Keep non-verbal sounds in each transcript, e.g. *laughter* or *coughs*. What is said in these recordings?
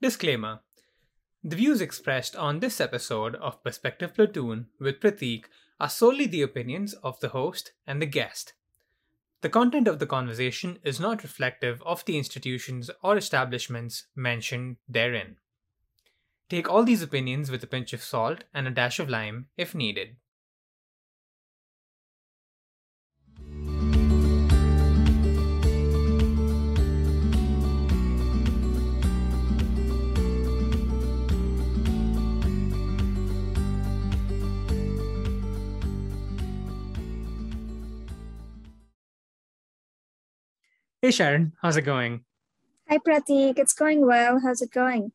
Disclaimer The views expressed on this episode of Perspective Platoon with Prateek are solely the opinions of the host and the guest. The content of the conversation is not reflective of the institutions or establishments mentioned therein. Take all these opinions with a pinch of salt and a dash of lime if needed. Hey Sharon, how's it going? Hi Prateek, it's going well. How's it going?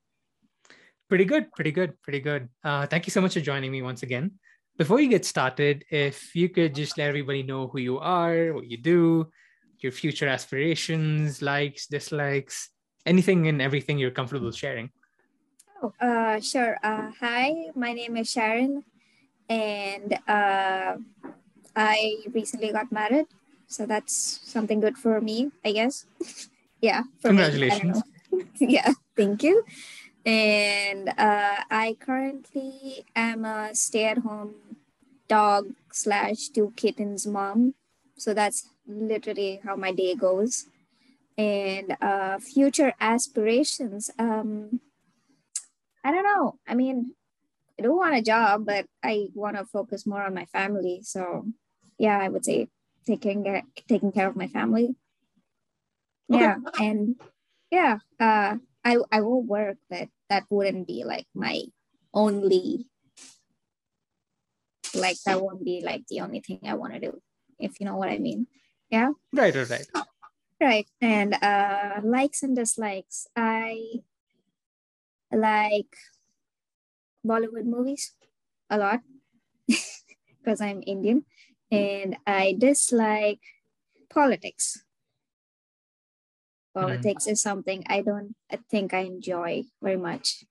Pretty good, pretty good, pretty good. Uh, thank you so much for joining me once again. Before you get started, if you could just let everybody know who you are, what you do, your future aspirations, likes, dislikes, anything and everything you're comfortable sharing. Oh, uh, sure. Uh, hi, my name is Sharon, and uh, I recently got married. So that's something good for me, I guess. *laughs* yeah. Congratulations. Me, *laughs* yeah, thank you. And uh, I currently am a stay-at-home dog slash two kittens mom. So that's literally how my day goes. And uh, future aspirations. Um, I don't know. I mean, I don't want a job, but I want to focus more on my family. So, yeah, I would say taking care, taking care of my family. Okay. Yeah, and yeah, uh, I I will work, but that wouldn't be like my only. Like that won't be like the only thing I want to do, if you know what I mean. Yeah. Right. Right. Right. Right. And uh, likes and dislikes. I like Bollywood movies a lot *laughs* because I'm Indian and I dislike politics. Politics mm-hmm. is something I don't I think I enjoy very much.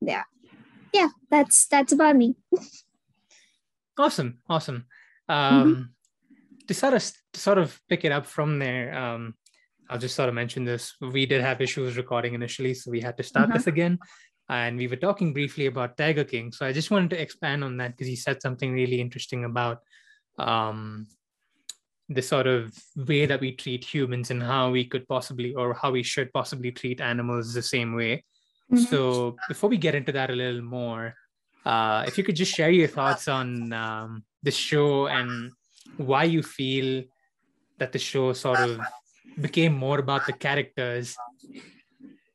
Yeah. Yeah, that's that's about me. awesome. Awesome. Um mm-hmm. to sort of to sort of pick it up from there, um, I'll just sort of mention this. We did have issues recording initially, so we had to start uh-huh. this again and we were talking briefly about Tiger King. So I just wanted to expand on that because he said something really interesting about um, the sort of way that we treat humans and how we could possibly or how we should possibly treat animals the same way. Mm-hmm. So before we get into that a little more, uh, if you could just share your thoughts on um, the show and why you feel that the show sort of became more about the characters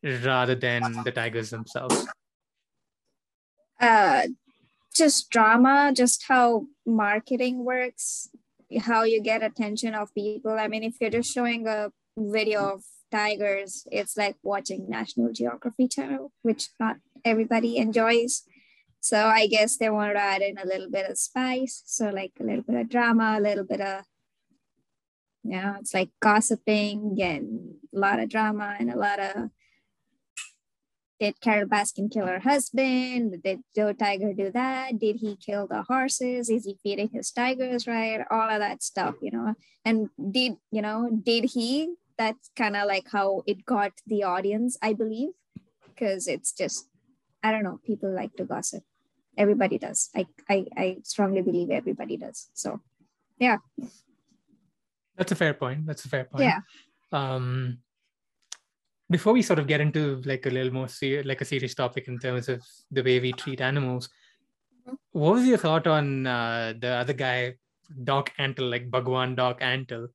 rather than the tigers themselves? Uh, just drama, just how marketing works, how you get attention of people. I mean, if you're just showing a video of tigers, it's like watching National Geography Channel, which not everybody enjoys. So I guess they wanted to add in a little bit of spice. So like a little bit of drama, a little bit of you know, it's like gossiping and a lot of drama and a lot of did Carole Baskin kill her husband? Did Joe Tiger do that? Did he kill the horses? Is he feeding his tigers right? All of that stuff, you know. And did you know? Did he? That's kind of like how it got the audience, I believe, because it's just, I don't know. People like to gossip. Everybody does. I I, I strongly believe everybody does. So, yeah. That's a fair point. That's a fair point. Yeah. Um, before we sort of get into like a little more ser- like a serious topic in terms of the way we treat animals what was your thought on uh, the other guy doc antle like bhagwan doc antle?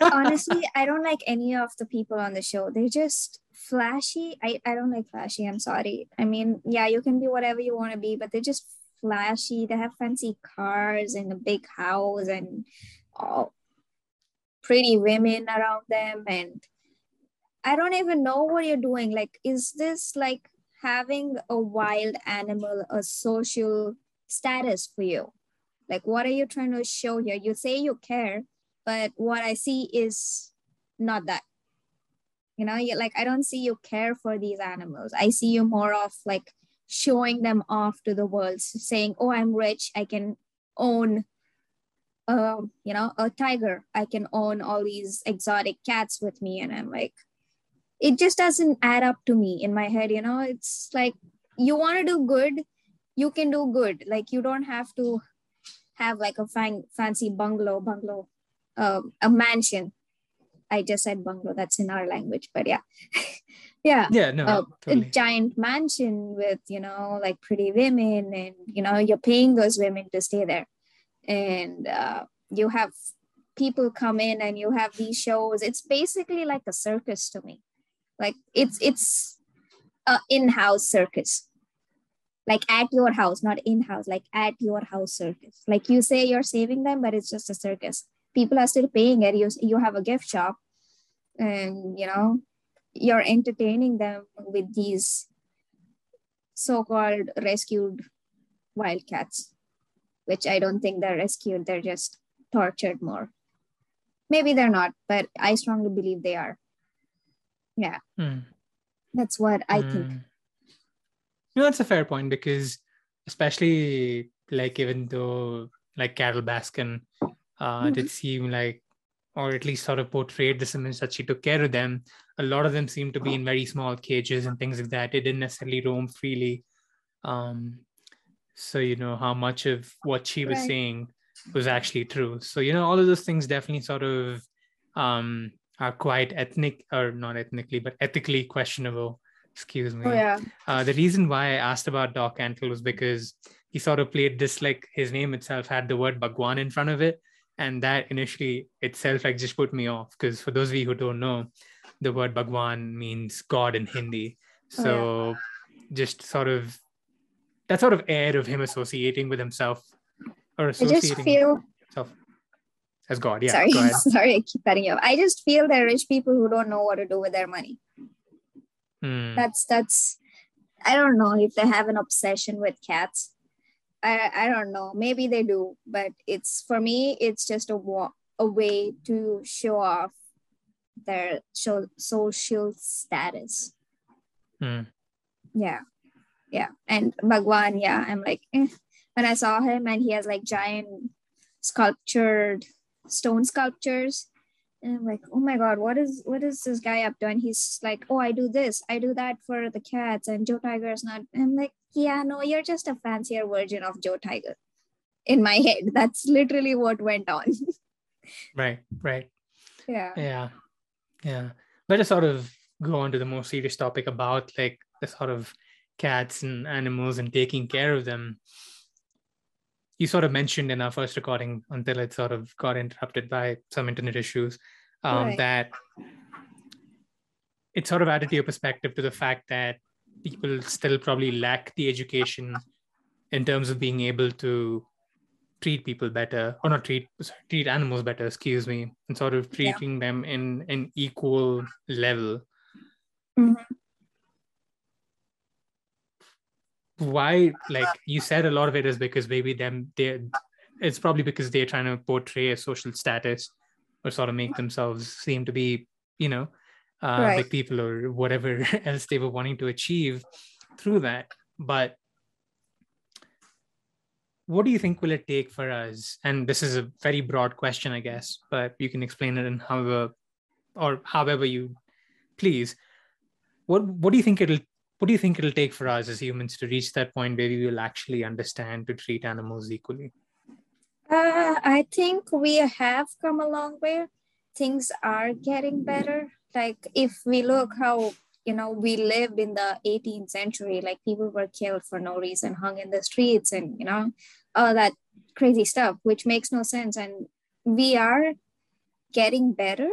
Honestly i don't like any of the people on the show. They're just flashy. I, I don't like flashy i'm sorry. I mean yeah you can be whatever you want to be but they're just flashy. They have fancy cars and a big house and all pretty women around them and I don't even know what you're doing. Like, is this like having a wild animal a social status for you? Like, what are you trying to show here? You say you care, but what I see is not that. You know, like I don't see you care for these animals. I see you more of like showing them off to the world, saying, "Oh, I'm rich. I can own um, you know, a tiger. I can own all these exotic cats with me. And I'm like, it just doesn't add up to me in my head you know? It's like you want to do good you can do good. Like you don't have to have like a fan- fancy bungalow bungalow um, a mansion. I just said bungalow that's in our language but yeah. *laughs* Yeah yeah no uh, totally. a giant mansion with you know like pretty women and you know you're paying those women to stay there. And uh, you have people come in and you have these shows. It's basically like a circus to me like it's it's a in-house circus. Like at your house not in-house like at your house circus. Like you say you're saving them but it's just a circus. People are still paying it you, you have a gift shop and you know you're entertaining them with these so-called rescued wildcats which i don't think they're rescued. They're just tortured more. Maybe they're not but i strongly believe they are yeah Hmm. that's what i think Mm. No, that's a fair point because especially like even though like Carole Baskin uh did seem like or at least sort of portrayed this image that she took care of them, a lot of them seemed to be in very small cages and things like that. They didn't necessarily roam freely. Um so you know how much of what she was Right. saying was actually true. So you know all of those things definitely sort of um are quite ethnic or not ethnically but ethically questionable. Excuse me. oh yeah Uh, the reason why I asked about Doc Antle was because he sort of played this like his name itself had the word Bhagwan in front of it. And that initially itself like just put me off because for those of you who don't know, the word Bhagwan means God in Hindi. Oh, So just sort of that sort of air of him associating with himself or i just associating feel as God. Yeah. sorry *laughs* sorry i keep cutting you off i just feel they're rich people who don't know what to do with their money Hmm. that's that's i don't know if they have an obsession with cats i i don't know maybe they do but it's for me it's just a wa- a way to show off their show, social status Hmm. yeah yeah and bhagwan yeah i'm like eh. when i saw him and he has like giant sculptured stone sculptures and i'm like oh my god what is what is this guy up to and he's like oh i do this i do that for the cats and joe tiger is not i'm like yeah no you're just a fancier version of joe tiger in my head that's literally what went on *laughs* Right. Right. yeah Yeah. Yeah. Let us sort of go on to the more serious topic about like the sort of cats and animals and taking care of them. You sort of mentioned in our first recording until it sort of got interrupted by some internet issues um, Right. that it sort of added to your perspective to the fact that people still probably lack the education in terms of being able to treat people better or not treat sorry, treat animals better excuse me and sort of Yeah. treating them in an equal level Mhm. Why like you said a lot of it is because maybe them they it's probably because they're trying to portray a social status or sort of make themselves seem to be you know uh, Right. big people or whatever *laughs* else they were wanting to achieve through that. But what do you think will it take for us? And this is a very broad question i guess but you can explain it in however or however you please. What what do you think it'll what do you think it'll take for us as humans to reach that point where we will actually understand to treat animals equally Uh, I think we have come a long way. Things are getting better. Like if we look how you know we lived in the 18th century, like people were killed for no reason, hung in the streets, and you know all that crazy stuff, which makes no sense. And we are getting better.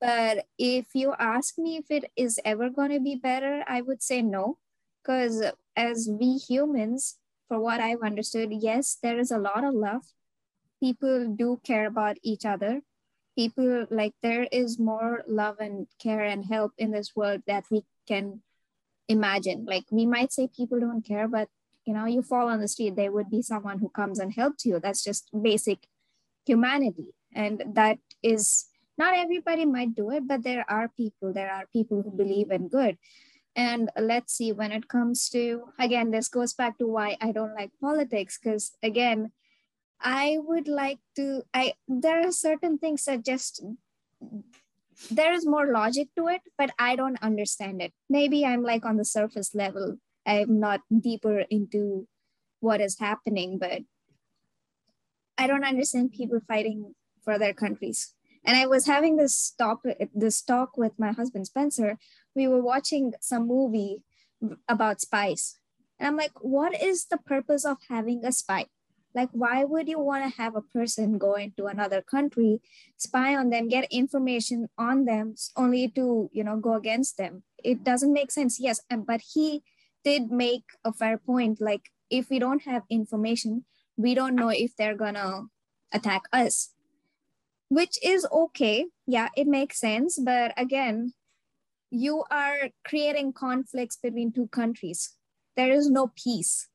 But if you ask me if it is ever going to be better, I would say no, because as we humans, for what I've understood, yes, there is a lot of love. People do care about each other. People like there is more love and care and help in this world that we can imagine. Like we might say people don't care, but you know, you fall on the street, there would be someone who comes and helps you. That's just basic humanity. And that is not everybody might do it, but there are people, there are people who believe in good. And let's see, when it comes to, again, this goes back to why I don't like politics, because again, I would like to, I, there are certain things that just there is more logic to it, but I don't understand it. Maybe I'm like on the surface level. I'm not deeper into what is happening, but I don't understand people fighting for their countries. And I was having this talk, this talk with my husband Spencer. We were watching some movie about spies, and I'm like, what is the purpose of having a spy? Like, why would you want to have a person go into another country, spy on them, get information on them, only to you know go against them? It doesn't make sense. Yes, but he did make a fair point. Like, if we don't have information, we don't know if they're gonna attack us which is okay. Yeah it makes sense. But again you are creating conflicts between two countries. There is no peace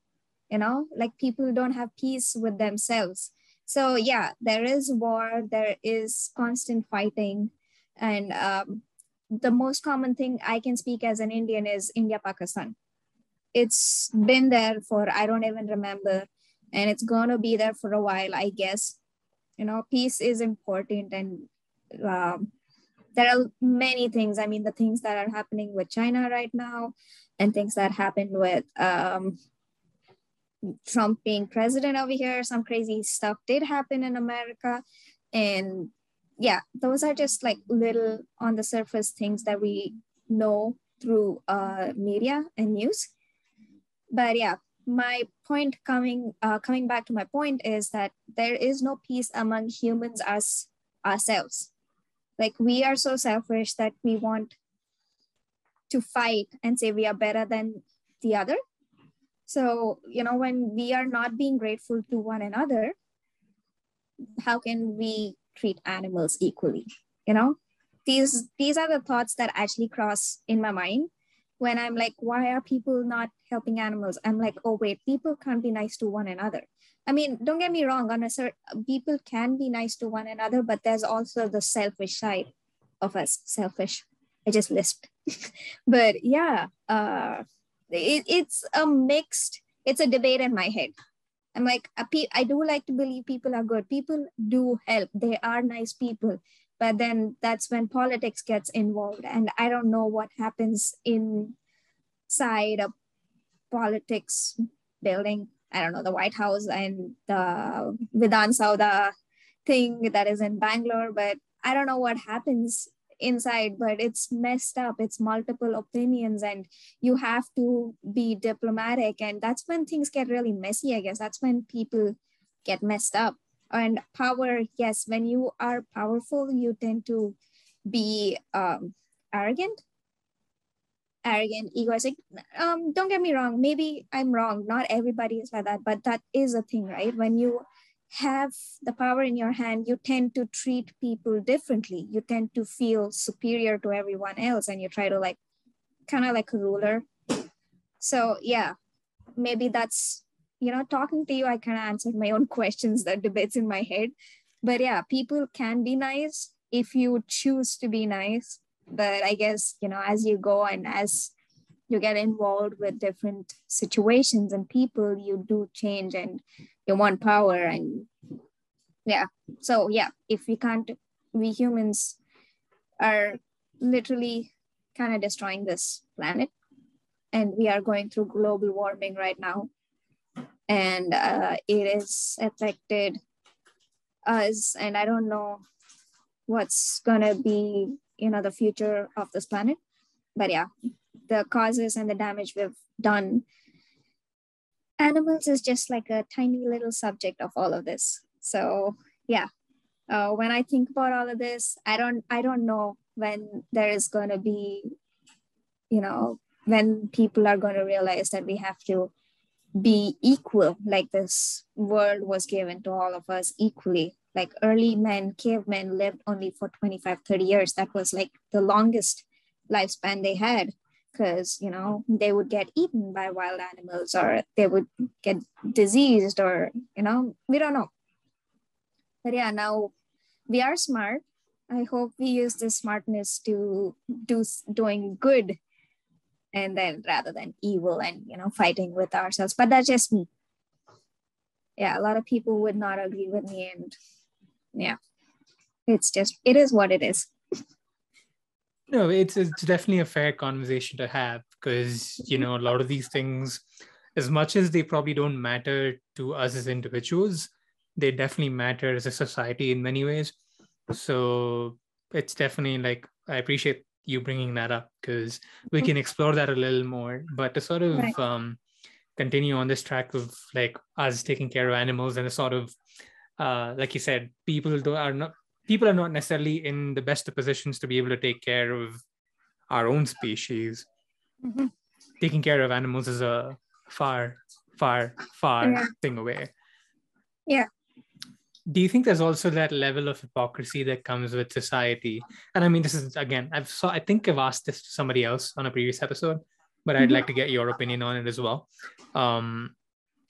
you know? Like people don't have peace with themselves. So yeah there is war there is constant fighting. And um, the most common thing i can speak as an indian is india pakistan it's been there for i don't even remember. And it's going to be there for a while i guess you know peace is important and um, there are many things. I mean the things that are happening with china right now and things that happened with um, trump being president over here. Some crazy stuff did happen in america. And yeah those are just like little on the surface things that we know through uh, media and news. But yeah my point coming uh, coming back to my point is that there is no peace among humans as ourselves. Like we are so selfish that we want to fight and say we are better than the other. So you know when we are not being grateful to one another how can we treat animals equally? You know these these are the thoughts that actually cross in my mind when I'm like, why are people not helping animals? I'm like, oh wait, people can't be nice to one another. I mean, don't get me wrong, on a certain people can be nice to one another, but there's also the selfish side of us. Selfish. I just lisped. *laughs* but yeah, uh it, it's a mixed, it's a debate in my head. I'm like, I do like to believe people are good. People do help. They are nice people but then that's when politics gets involved and i don't know what happens inside a politics building. I don't know the white house and the Vidhan Soudha thing that is in bangalore but i don't know what happens inside but it's messed up. It's multiple opinions and you have to be diplomatic and that's when things get really messy i guess. That's when people get messed up and power yes when you are powerful you tend to be um, arrogant. Arrogant egoistic um don't get me wrong maybe i'm wrong not everybody is like that but that is a thing right? When you have the power in your hand you tend to treat people differently. You tend to feel superior to everyone else and you try to like kind of like a ruler. So yeah maybe that's you know, talking to you, I kind of answered my own *laughs* questions, the debates in my head. But yeah, people can be nice if you choose to be nice. But I guess, you know, as you go and as you get involved with different situations and people, you do change and you want power. And yeah, so yeah, if we can't, we humans are literally kind of destroying this planet. And we are going through global warming right now and uh, it has affected us and i don't know what's gonna be you know the future of this planet. But yeah the causes and the damage we've done. Animals is just like a tiny little subject of all of this. So yeah uh, when i think about all of this i don't i don't know when there is going to be you know when people are going to realize that we have to be equal like this world was given to all of us equally. Like early men cavemen lived only for 25 30 years. That was like the longest lifespan they had because you know they would get eaten by wild animals or they would get diseased or you know we don't know. But yeah now we are smart. I hope we use this smartness to do doing good and then rather than evil and you know fighting with ourselves. But that's just me. Yeah a lot of people would not agree with me and yeah. It's just it is what it is. No it's it's definitely a fair conversation to have because you know a lot of these things as much as they probably don't matter to us as individuals they definitely matter as a society in many ways. So it's definitely like i appreciate you bringing that up because we can explore that a little more but to sort of right. um, continue on this track of like us taking care of animals and the sort of uh, like you said people are not people are not necessarily in the best of positions to be able to take care of our own species. Mm-hmm. Taking care of animals is a far, far, far yeah. thing away. Yeah. Do you think there's also that level of hypocrisy that comes with society? And I mean, this is again, I've saw I think I've asked this to somebody else on a previous episode, but I'd mm-hmm. like to get your opinion on it as well. Um,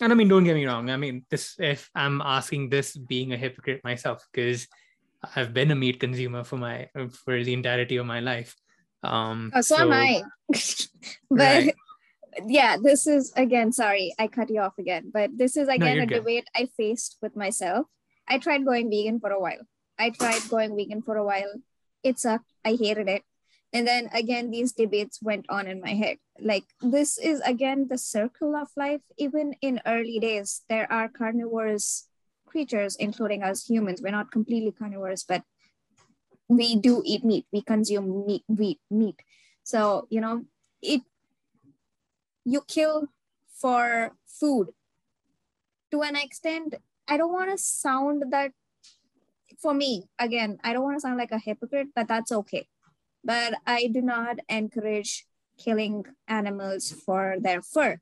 and I mean, don't get me wrong. I mean, this if I'm asking this being a hypocrite myself, because I've been a meat consumer for my for the entirety of my life. Um, oh, so, so am I. *laughs* but right. yeah, this is again. Sorry, I cut you off again. But this is again no, a good. debate I faced with myself. I tried going vegan for a while. I tried going vegan for a while. It sucked. I hated it. And then again, these debates went on in my head. Like, this is again the circle of life. Even in early days, there are carnivorous creatures, including us humans. We're not completely carnivores, but we do eat meat. We consume meat, meat, meat. So, you know, it you kill for food. To an extent, I don't want to sound that for me, again, I don't want to sound like a hypocrite, but that's okay. But I do not encourage killing animals for their fur,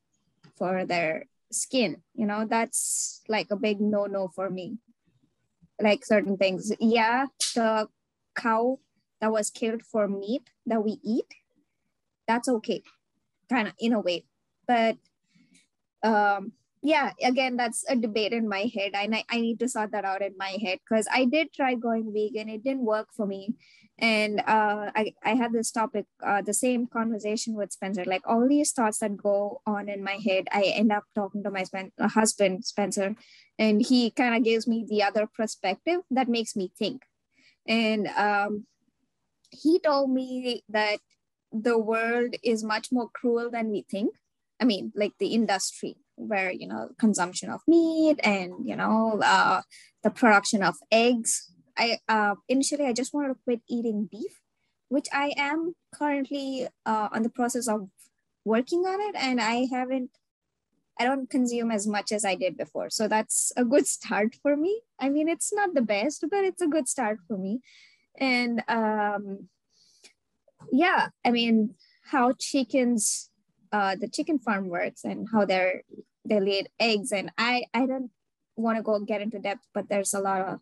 for their skin you know? That's like a big no no for me. Like certain things. Yeah the cow that was killed for meat that we eat that's okay kind of in a way. But um yeah again that's a debate in my head and I, I need to sort that out in my head because i did try going vegan it didn't work for me and uh, I, I had this topic uh, the same conversation with spencer like all these thoughts that go on in my head i end up talking to my Spen- uh, husband spencer and he kind of gives me the other perspective that makes me think and um, he told me that the world is much more cruel than we think i mean like the industry where you know consumption of meat and you know uh, the production of eggs I uh, initially I just wanted to quit eating beef, which I am currently uh, on the process of working on it, and I haven't. I don't consume as much as I did before, so that's a good start for me. I mean, it's not the best, but it's a good start for me, and um, yeah, I mean, how chickens, uh, the chicken farm works, and how they're they laid eggs, and I I don't want to go get into depth, but there's a lot of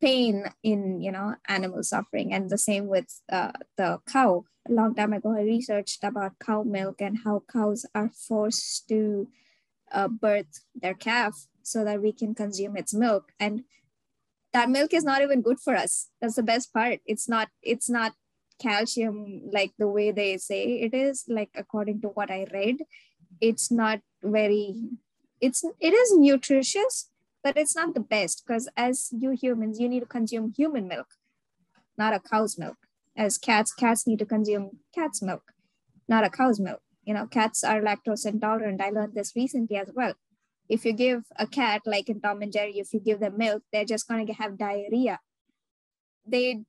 pain in you know animal suffering. And the same with uh, the cow. A long time ago i researched about cow milk and how cows are forced to uh, birth their calf so that we can consume its milk. And that milk is not even good for us. That's the best part. It's not it's not calcium like the way they say it is like according to what i read it's not very it's it is nutritious but it's not the best because as you humans, you need to consume human milk, not a cow's milk. As cats, cats need to consume cat's milk, not a cow's milk. You know, cats are lactose intolerant. I learned this recently as well. If you give a cat, like in Tom and Jerry, if you give them milk, they're just going to have diarrhea. They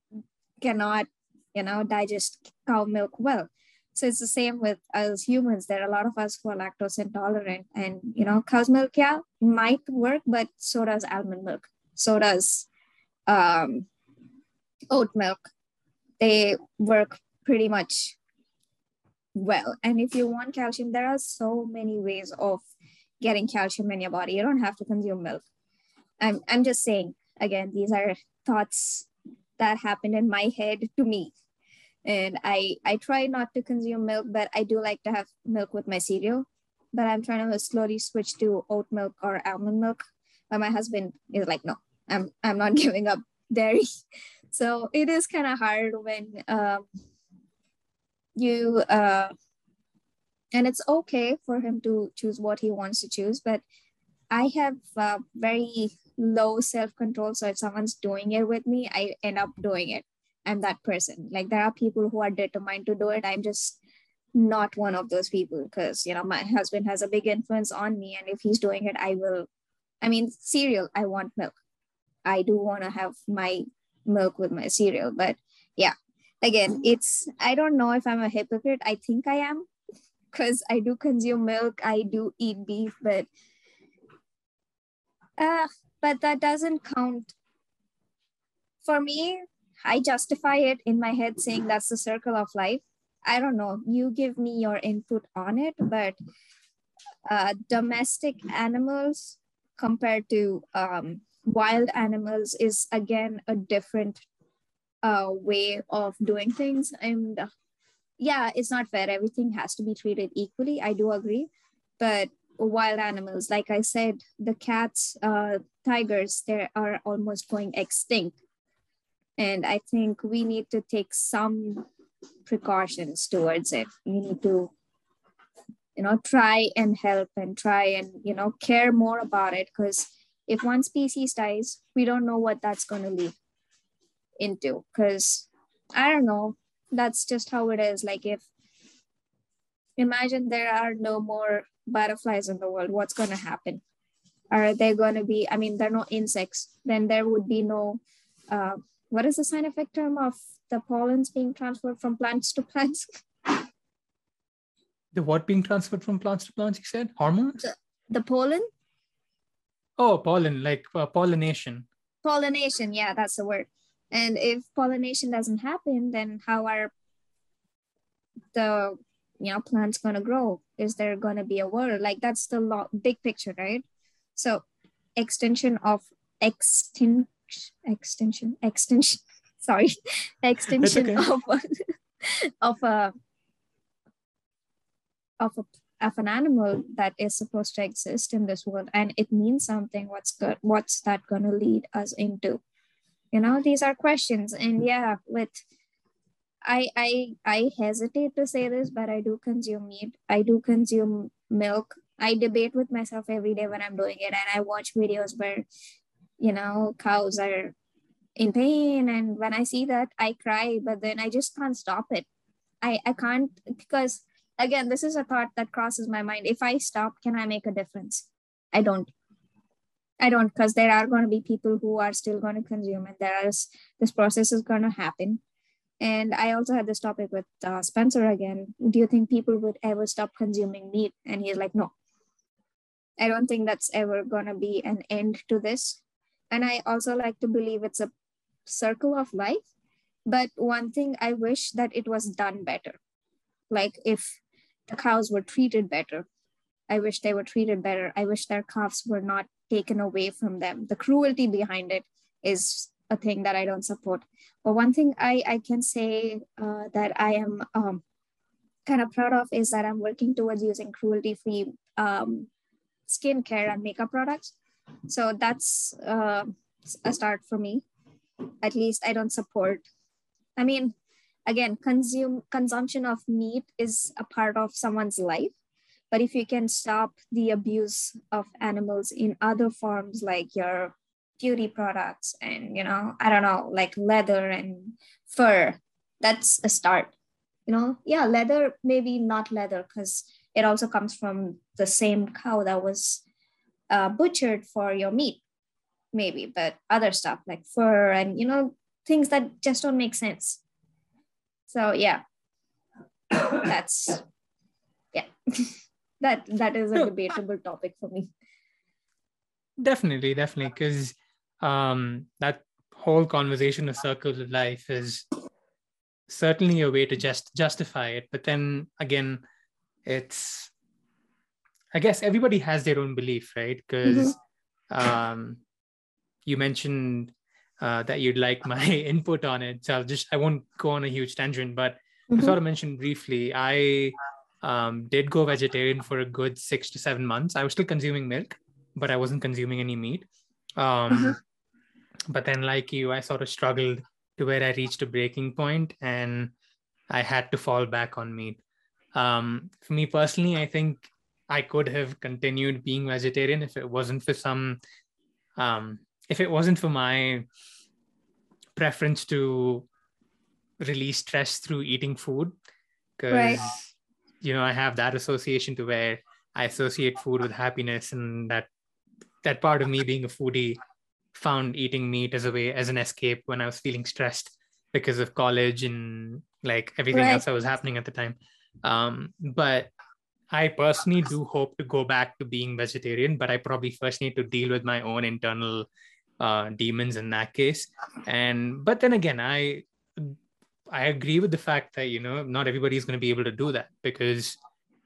cannot, you know, digest cow milk well. So it's the same with us humans. There are a lot of us who are lactose intolerant, and you know, cow's milk, yeah, might work, but so does almond milk. So does um, oat milk. They work pretty much well. And if you want calcium, there are so many ways of getting calcium in your body. You don't have to consume milk. I'm I'm just saying. Again, these are thoughts that happened in my head to me and i i try not to consume milk but i do like to have milk with my cereal. But i'm trying to slowly switch to oat milk or almond milk. But my husband is like no i'm i'm not *laughs* giving up dairy. *laughs* So it is kind of hard when um, you uh, and it's okay for him to choose what he wants to choose but i have uh, very low self-control. So if someone's doing it with me i end up doing it I'm that person. Like there are people who are determined to do it. I'm just not one of those people because you know my husband has a big influence on me, and if he's doing it, I will. I mean, cereal. I want milk. I do want to have my milk with my cereal, but yeah, again, it's. I don't know if I'm a hypocrite. I think I am because I do consume milk. I do eat beef, but uh, but that doesn't count for me I justify it in my head saying that's the circle of life. I don't know. You give me your input on it, but uh, domestic animals compared to um, wild animals is again a different uh, way of doing things. And uh, yeah, it's not fair. Everything has to be treated equally. I do agree. But wild animals, like I said, the cats, uh, tigers, they are almost going extinct and I think we need to take some precautions towards it. We need to, you know, try and help and try and, you know, care more about it because if one species dies, we don't know what that's going to lead into. Because I don't know, that's just how it is. Like, if imagine there are no more butterflies in the world, what's going to happen? Are they going to be, I mean, there are no insects, then there would be no uh, what is the scientific term of the pollens being transferred from plants to plants? The what being transferred from plants to plants, you said? Hormones? The, the pollen? Oh, pollen, like uh, pollination. Pollination, yeah, that's the word. And if pollination doesn't happen, then how are the you know plants going to grow? Is there going to be a world? Like that's the lo- big picture, right? So extension of extinct extension extension *laughs* sorry extension okay. of of a of a of an animal that is supposed to exist in this world and it means something what's good what's that going to lead us into you know these are questions and yeah with I, I I hesitate to say this, but I do consume meat. I do consume milk. I debate with myself every day when I'm doing it, and I watch videos where you know cows are in pain. And when i see that i cry but then i just can't stop it. I i can't because again this is a thought that crosses my mind. If i stop can i make a difference? I don't. I don't because there are going to be people who are still going to consume and there is this process is going to happen. And i also had this topic with uh, spencer again. Do you think people would ever stop consuming meat? And he's like no. I don't think that's ever going to be an end to this and I also like to believe it's a circle of life. But one thing I wish that it was done better. Like if the cows were treated better, I wish they were treated better. I wish their calves were not taken away from them. The cruelty behind it is a thing that I don't support. But one thing I, I can say uh, that I am um, kind of proud of is that I'm working towards using cruelty free um, skincare and makeup products so that's uh, a start for me. At least i don't support i mean again consume consumption of meat is a part of someone's life. But if you can stop the abuse of animals in other forms like your beauty products and you know i don't know like leather and fur that's a start. You know yeah leather maybe not leather because it also comes from the same cow that was uh, butchered for your meat, maybe, but other stuff like fur and, you know, things that just don't make sense. So, yeah, *coughs* that's, yeah, *laughs* that that is a debatable topic for me. Definitely, definitely, because um, that whole conversation of circles of life is certainly a way to just justify it. But then again, it's I guess everybody has their own belief, right? Because mm-hmm. um, you mentioned uh, that you'd like *laughs* my input on it, so I'll just I won't go on a huge tangent, but mm-hmm. I sort of mentioned briefly. I um, did go vegetarian for a good six to seven months. I was still consuming milk, but I wasn't consuming any meat. Um, mm-hmm. But then, like you, I sort of struggled to where I reached a breaking point, and I had to fall back on meat. Um, for me personally, I think I could have continued being vegetarian if it wasn't for some, um, if it wasn't for my preference to release stress through eating food because Right. you know I have that association to where I associate food with happiness, and that that part of me being a foodie found eating meat as a way as an escape when I was feeling stressed because of college and like everything Right. else that was happening at the time. Um, but I personally do hope to go back to being vegetarian, but I probably first need to deal with my own internal uh, demons in that case. And but then again, I I agree with the fact that you know not everybody is going to be able to do that because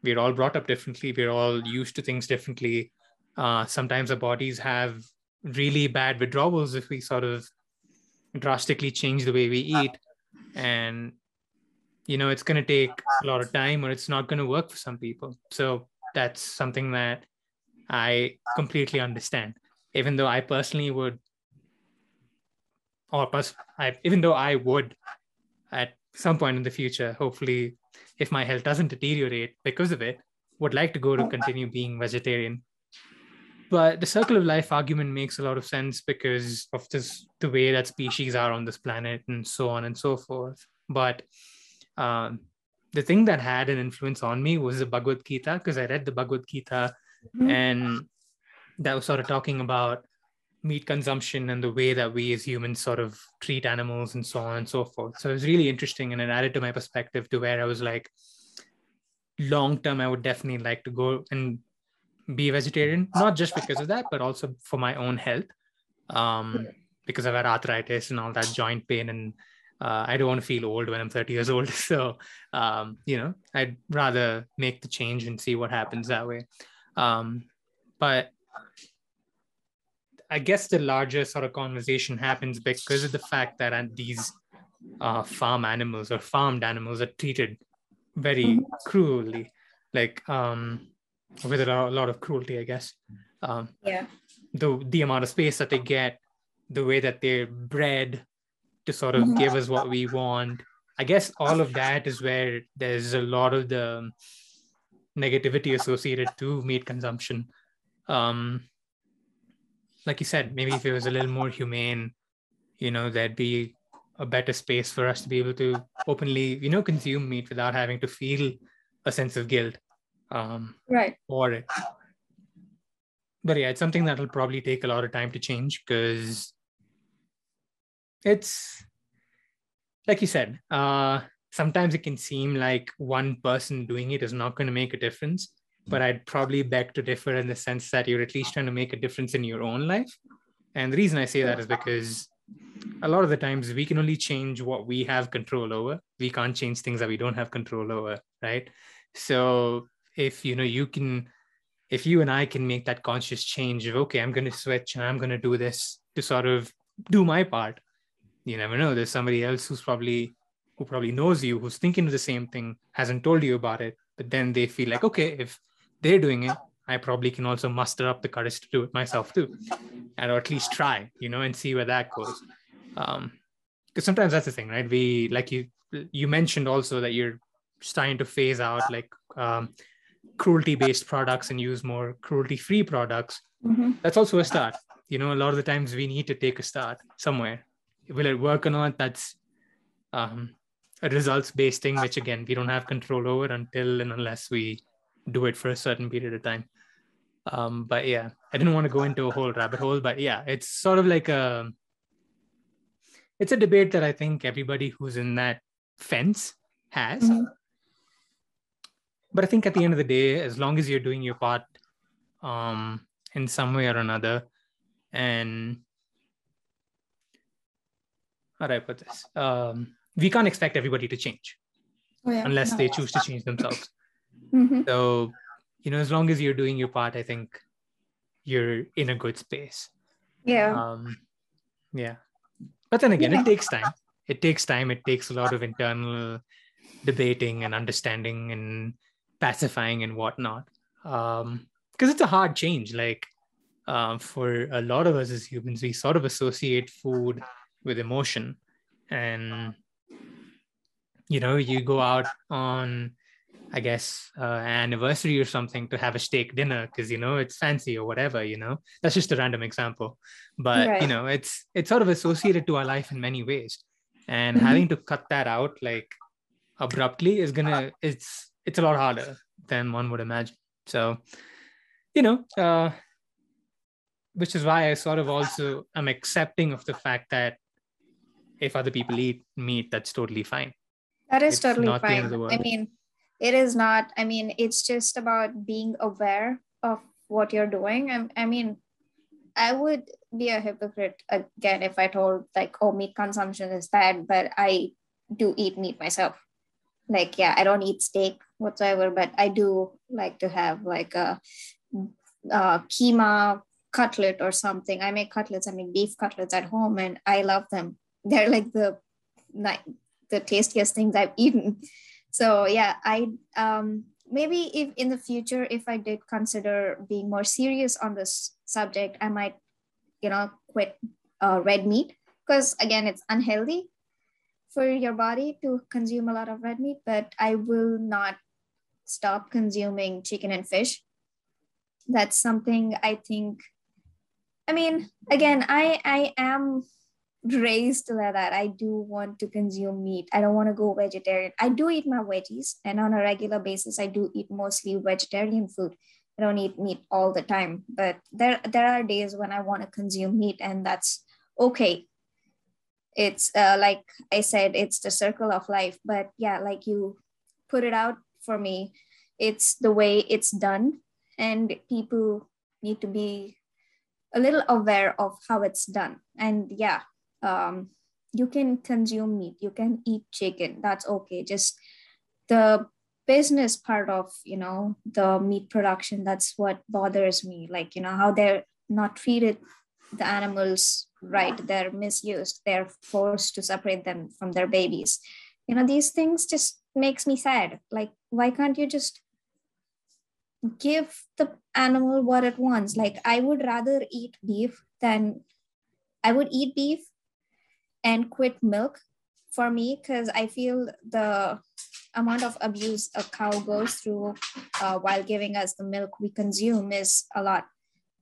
we're all brought up differently. We're all used to things differently. Uh, sometimes our bodies have really bad withdrawals if we sort of drastically change the way we eat, and you know it's going to take uh-huh. a lot of time or it's not going to work for some people. So that's something that I completely understand. Even though I personally would, or pers- I, even though I would at some point in the future, hopefully, if my health doesn't deteriorate because of it, would like to go to uh-huh. continue being vegetarian. But the circle of life argument makes a lot of sense because of this the way that species are on this planet and so on and so forth. But um, the thing that had an influence on me was the Bhagavad Gita because I read the Bhagavad Gita Mhm. and that was sort of talking about meat consumption and the way that we as humans sort of treat animals and so on and so forth. So it was really interesting and it added to my perspective to where I was like, long term, I would definitely like to go and be a vegetarian, not just because of that, but also for my own health. Um, because I've had arthritis and all that joint pain and uh, I don't want to feel old when I'm 30 years old. *laughs* So, um, you know, I'd rather make the change and see what happens that way. Um, but I guess the larger sort of conversation happens because of the fact that these uh, farm animals or farmed animals are treated very cruelly, like um, with a lot, a lot of cruelty, I guess. Um, Yeah. the the amount of space that they get, the way that they're bred to sort of give us what we want. I guess all of that is where there's a lot of the negativity associated to meat consumption. Um, like you said, maybe if it was a little more humane, you know, there'd be a better space for us to be able to openly, you know, consume meat without having to feel a sense of guilt um, Right. for it. But yeah, it's something that'll probably take a lot of time to change because it's like you said, uh, sometimes it can seem like one person doing it is not going to make a difference. But I'd probably beg to differ in the sense that you're at least trying to make a difference in your own life. And the reason I say that is because a lot of the times we can only change what we have control over. We can't change things that we don't have control over, right? So if you know you can if you and I can make that conscious change of okay, I'm gonna switch and I'm gonna do this to sort of do my part. You never know. There's somebody else who's probably who probably knows you, who's thinking of the same thing, hasn't told you about it, but then they feel like, okay, if they're doing it, I probably can also muster up the courage to do it myself too. And or at least try, you know, and see where that goes. Um, because sometimes that's the thing, right? We like you you mentioned also that you're starting to phase out like um, cruelty based products and use more cruelty free products Mhm. that's also a start you know a lot of the times we need to take a start somewhere will it work or not? That's um, a results based thing which again we don't have control over until and unless we do it for a certain period of time. Um, but yeah i didn't want to go into a whole rabbit hole but yeah it's sort of like a it's a debate that i think everybody who's in that fence has. Mhm. but I think at the end of the day, as long as you're doing your part um, in some way or another, and how do I put this? Um, we can't expect everybody to change Oh, yeah. unless No. they choose to change themselves. *laughs* Mhm. So, you know, as long as you're doing your part, I think you're in a good space. Yeah. Um, yeah. But then again, Yeah. it takes time. It takes time. It takes a lot of internal debating and understanding and pacifying and whatnot. Um, because it's a hard change. Like um, for a lot of us as humans, we sort of associate food with emotion. And you know, you go out on I guess uh, anniversary or something to have a steak dinner because you know it's fancy or whatever. You know, that's just a random example, but you know, it's it's sort of associated to our life in many ways. and mm-hmm. having to cut that out like abruptly is gonna it's it's a lot harder than one would imagine so you know uh which is why i sort of also am accepting of the fact that if other people eat meat that's totally fine. That is it's totally fine. i mean it is not i mean it's just about being aware of what you're doing. I, I mean i would be a hypocrite again if i told like oh meat consumption is bad but i do eat meat myself. Like yeah i don't eat steak whatsoever but i do like to have like a, a keema cutlet or something. I make cutlets i make beef cutlets at home and i love them they're like the the tastiest things i've eaten so yeah i um maybe if in the future if i did consider being more serious on this subject i might you know quit uh, red meat because again it's unhealthy for your body to consume a lot of red meat, but I will not stop consuming chicken and fish. That's something I think. I mean, again, I I am raised like that. I do want to consume meat. I don't want to go vegetarian. I do eat my veggies, and on a regular basis, I do eat mostly vegetarian food. I don't eat meat all the time, but there there are days when I want to consume meat, and that's okay it's uh, like i said it's the circle of life but yeah like you put it out for me it's the way it's done and people need to be a little aware of how it's done and yeah um, you can consume meat you can eat chicken that's okay. Just the business part of you know the meat production that's what bothers me. Like you know how they're not treated the animals right they're misused they're forced to separate them from their babies. You know these things just makes me sad. Like why can't you just give the animal what it wants? Like i would rather eat beef than i would eat beef and quit milk for me because i feel the amount of abuse a cow goes through uh, while giving us the milk we consume is a lot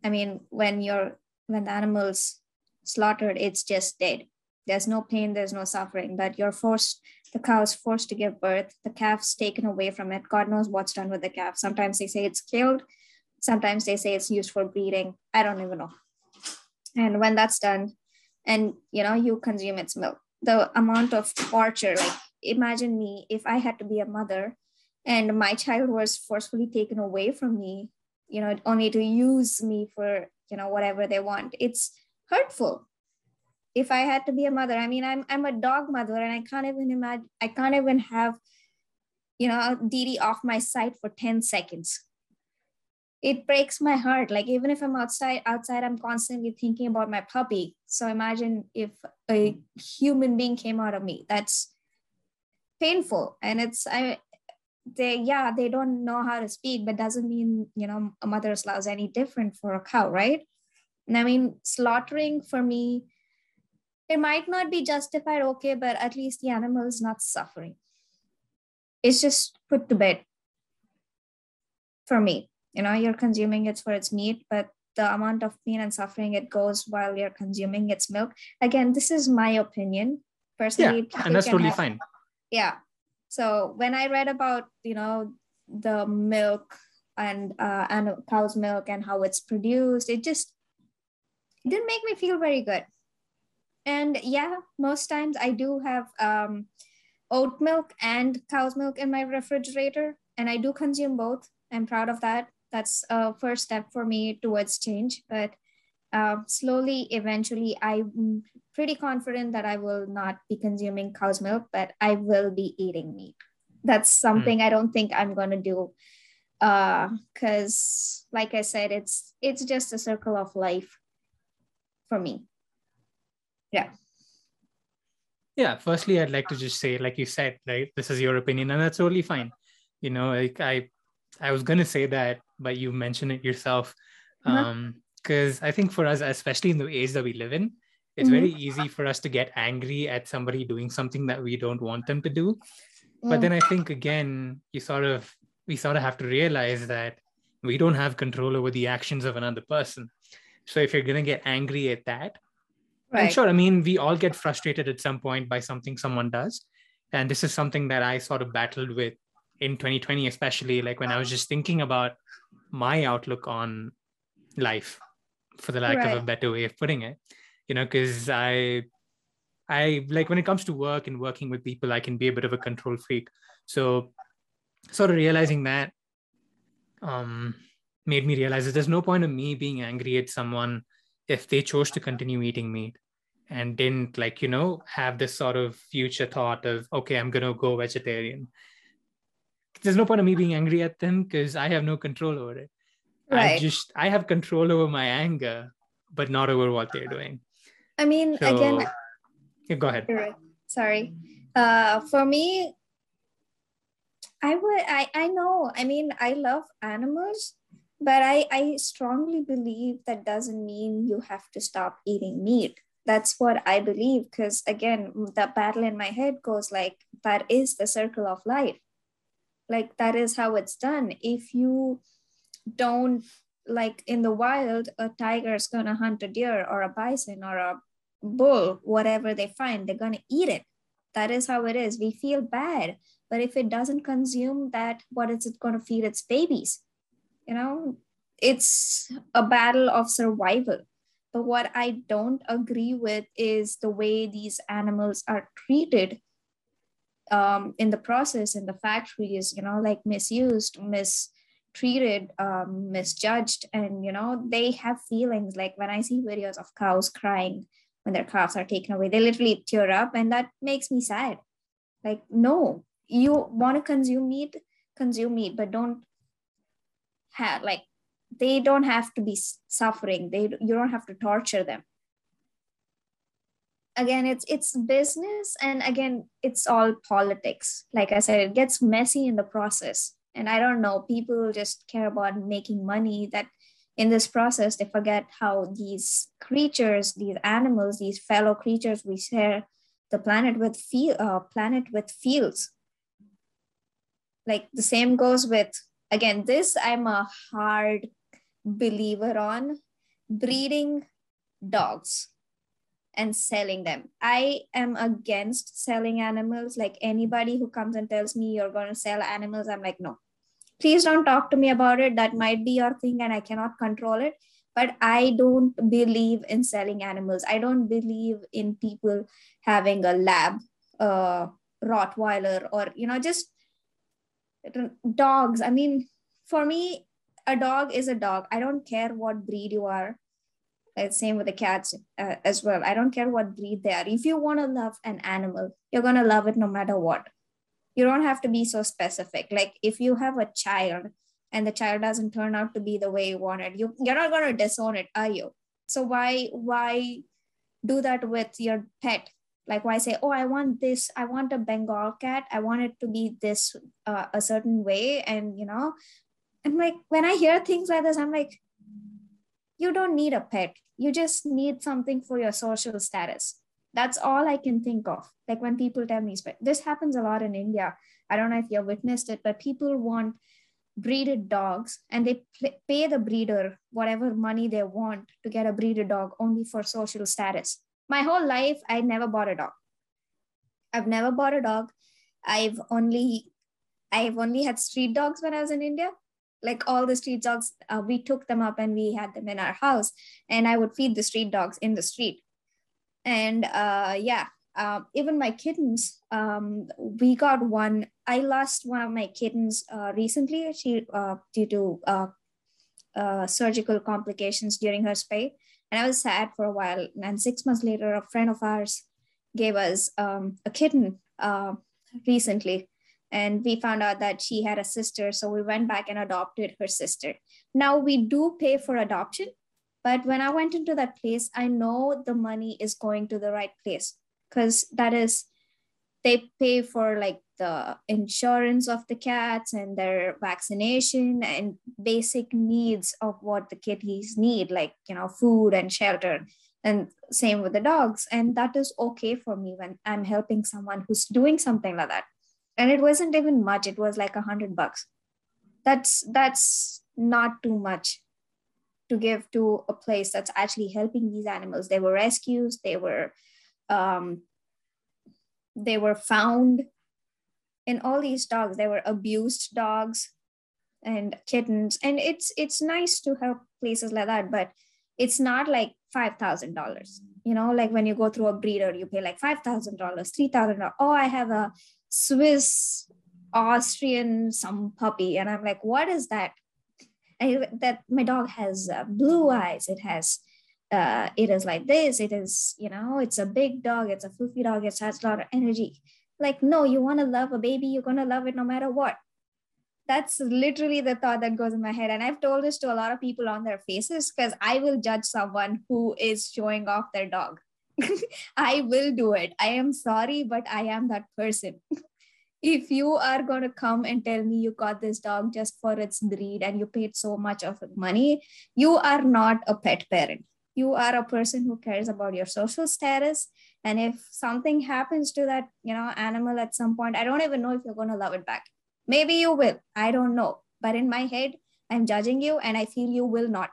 i mean when you're when the animals slaughtered, it's just dead. There's no pain, there's no suffering, but you're forced, the cow is forced to give birth, the calf's taken away from it. God knows what's done with the calf. Sometimes they say it's killed, sometimes they say it's used for breeding. I don't even know. And when that's done, and you know, you consume its milk, the amount of torture, like imagine me if I had to be a mother and my child was forcefully taken away from me, you know, only to use me for, you know, whatever they want. It's hurtful if i had to be a mother i mean i'm i'm a dog mother and i can't even imagine i can't even have you know Didi off my sight for 10 seconds it breaks my heart. Like even if i'm outside outside i'm constantly thinking about my puppy. So imagine if a human being came out of me. That's painful. And it's i they yeah they don't know how to speak but doesn't mean you know a mother's love is any different for a cow right? And I mean, slaughtering for me, it might not be justified, okay, but at least the animal is not suffering. It's just put to bed for me. You know, you're consuming it for its meat, but the amount of pain and suffering it goes while you're consuming its milk. Again, this is my opinion. Personally, yeah, and that's totally have, fine. Yeah. So when I read about, you know, the milk and uh, and cow's milk and how it's produced, it just it didn't make me feel very good. And yeah, most times I do have um, oat milk and cow's milk in my refrigerator, and I do consume both. I'm proud of that. That's a first step for me towards change. But uh, slowly, eventually, I'm pretty confident that I will not be consuming cow's milk, but I will be eating meat. That's something mm. I don't think I'm going to do because uh, like i said it's it's just a circle of life for me yeah yeah firstly i'd like to just say like you said right this is your opinion and that's totally fine you know like i i was going to say that but you mentioned it yourself uh-huh. um because i think for us especially in the age that we live in it's mm-hmm. very easy for us to get angry at somebody doing something that we don't want them to do mm. but then i think again you sort of we sort of have to realize that we don't have control over the actions of another person so if you're going to get angry at that, right. and sure i mean we all get frustrated at some point by something someone does and this is something that i sort of battled with in 2020 especially like when i was just thinking about my outlook on life for the lack right. of a better way of putting it you know because i i like when it comes to work and working with people i can be a bit of a control freak so sort of realizing that um made me realize that there's no point of me being angry at someone if they chose to continue eating meat and didn't like you know have this sort of future thought of okay i'm gonna go vegetarian there's no point of me being angry at them because i have no control over it. Right. i just i have control over my anger but not over what they're doing. I mean so, again yeah, go ahead. sorry. Uh for me i would i i know. I mean i love animals but I, I strongly believe that doesn't mean you have to stop eating meat. That's what i believe because again the battle in my head goes like that is the circle of life like that is how it's done. If you don't like in the wild a tiger is going to hunt a deer or a bison or a bull whatever they find they're going to eat it. That is how it is. We feel bad. But if it doesn't consume that what is it going to feed its babies? You know it's a battle of survival. But what i don't agree with is the way these animals are treated um, in the process in the factories you know like misused mistreated um, misjudged. And you know they have feelings. Like when i see videos of cows crying when their calves are taken away they literally tear up and that makes me sad. Like no you want to consume meat consume meat but don't have like they don't have to be suffering. They you don't have to torture them again it's it's business and again it's all politics. Like i said it gets messy in the process. And i don't know people just care about making money that in this process they forget how these creatures these animals these fellow creatures we share the planet with feel uh, planet with fields like the same goes with again this i'm a hard believer on breeding dogs and selling them. I am against selling animals. Like anybody who comes and tells me you're going to sell animals i'm like no. Please don't talk to me about it. That might be your thing and i cannot control it. But i don't believe in selling animals. I don't believe in people having a lab uh rottweiler or you know just dogs. I mean for me a dog is a dog. I don't care what breed you are it's same with the cats uh, as well. I don't care what breed they are. If you want to love an animal you're going to love it no matter what. You don't have to be so specific. Like if you have a child and the child doesn't turn out to be the way you wanted you you're not going to disown it are you? So why why do that with your pet? Like why say oh i want this i want a bengal cat. I want it to be this uh, a certain way and you know? And like when i hear things like this i'm like you don't need a pet. You just need something for your social status. That's all i can think of. Like when people tell me this happens a lot in india. I don't know if you've witnessed it but people want breeded dogs and they pay the breeder whatever money they want to get a breeded dog only for social status. My whole life i never bought a dog. I've never bought a dog. I've only i've only had street dogs when i was in india like all the street dogs uh, we took them up and we had them in our house and i would feed the street dogs in the street and uh, yeah uh, even my kittens um, we got one i lost one of my kittens uh, recently she uh, due to uh, surgical complications during her spay and I was sad for a while. And six months later, a friend of ours gave us um, a kitten recently. And we found out that she had a sister. So we went back and adopted her sister. Now we do pay for adoption. But when I went into that place, I know the money is going to the right place because that is, they pay for like the insurance of the cats and their vaccination and basic needs of what the kitties need like you know food and shelter and same with the dogs and that is okay for me when i'm helping someone who's doing something like that and it wasn't even much it was like a hundred bucks that's that's not too much to give to a place that's actually helping these animals. They were rescues, they were um, they were found in all these dogs. They were abused dogs and kittens. And it's it's nice to help places like that, but it's not like five thousand dollars. You know, like when you go through a breeder, you pay like five thousand dollars, three thousand dollars. Oh, I have a Swiss Austrian some puppy, and I'm like, what is that? I, that my dog has uh, blue eyes. It has, uh, it is like this. It is, you know, it's a big dog. It's a fluffy dog. It has a lot of energy. Like, no, you want to love a baby. You're gonna love it no matter what. That's literally the thought that goes in my head. And I've told this to a lot of people on their faces because I will judge someone who is showing off their dog. *laughs* I will do it. I am sorry, but I am that person. *laughs* if you are going to come and tell me you got this dog just for its breed and you paid so much of money, you are not a pet parent. You are a person who cares about your social status. And if something happens to that, you know, animal at some point, I don't even know if you're going to love it back. Maybe you will. I don't know. But in my head, I'm judging you and I feel you will not.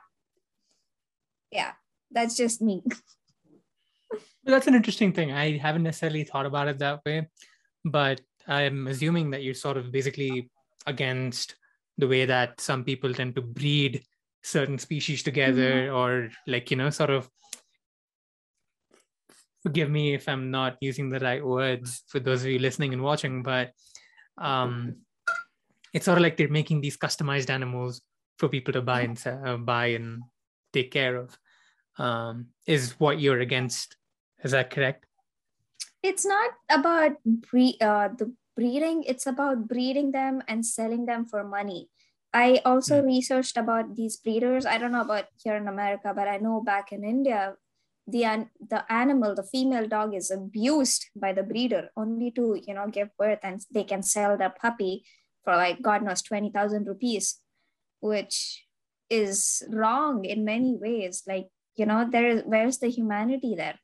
Yeah, that's just me. *laughs* that's an interesting thing. I haven't necessarily thought about it that way, but I'm assuming that you're sort of basically against the way that some people tend to breed certain species together mm-hmm. or like you know sort of forgive me if i'm not using the right words for those of you listening and watching but um it's sort of like they're making these customized animals for people to buy and uh, buy and take care of um is what you're against is that correct? It's not about bre- uh, the breeding it's about breeding them and selling them for money. I also mm. researched about these breeders. I don't know about here in america but i know back in india the the animal the female dog is abused by the breeder only to you know give birth and they can sell the puppy for like god knows 20000 rupees which is wrong in many ways. Like you know there is where's the humanity there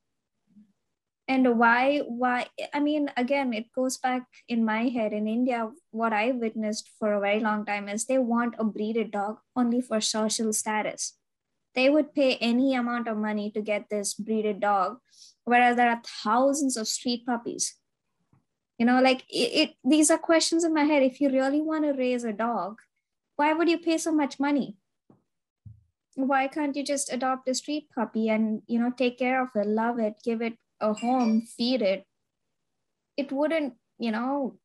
and why why i mean again it goes back in my head. In india what i witnessed for a very long time is they want a breeded dog only for social status. They would pay any amount of money to get this breeded dog whereas there are thousands of street puppies. You know like it, it these are questions in my head. If you really want to raise a dog why would you pay so much money? Why can't you just adopt a street puppy and you know take care of it love it give it a home, feed it, it wouldn't, you know,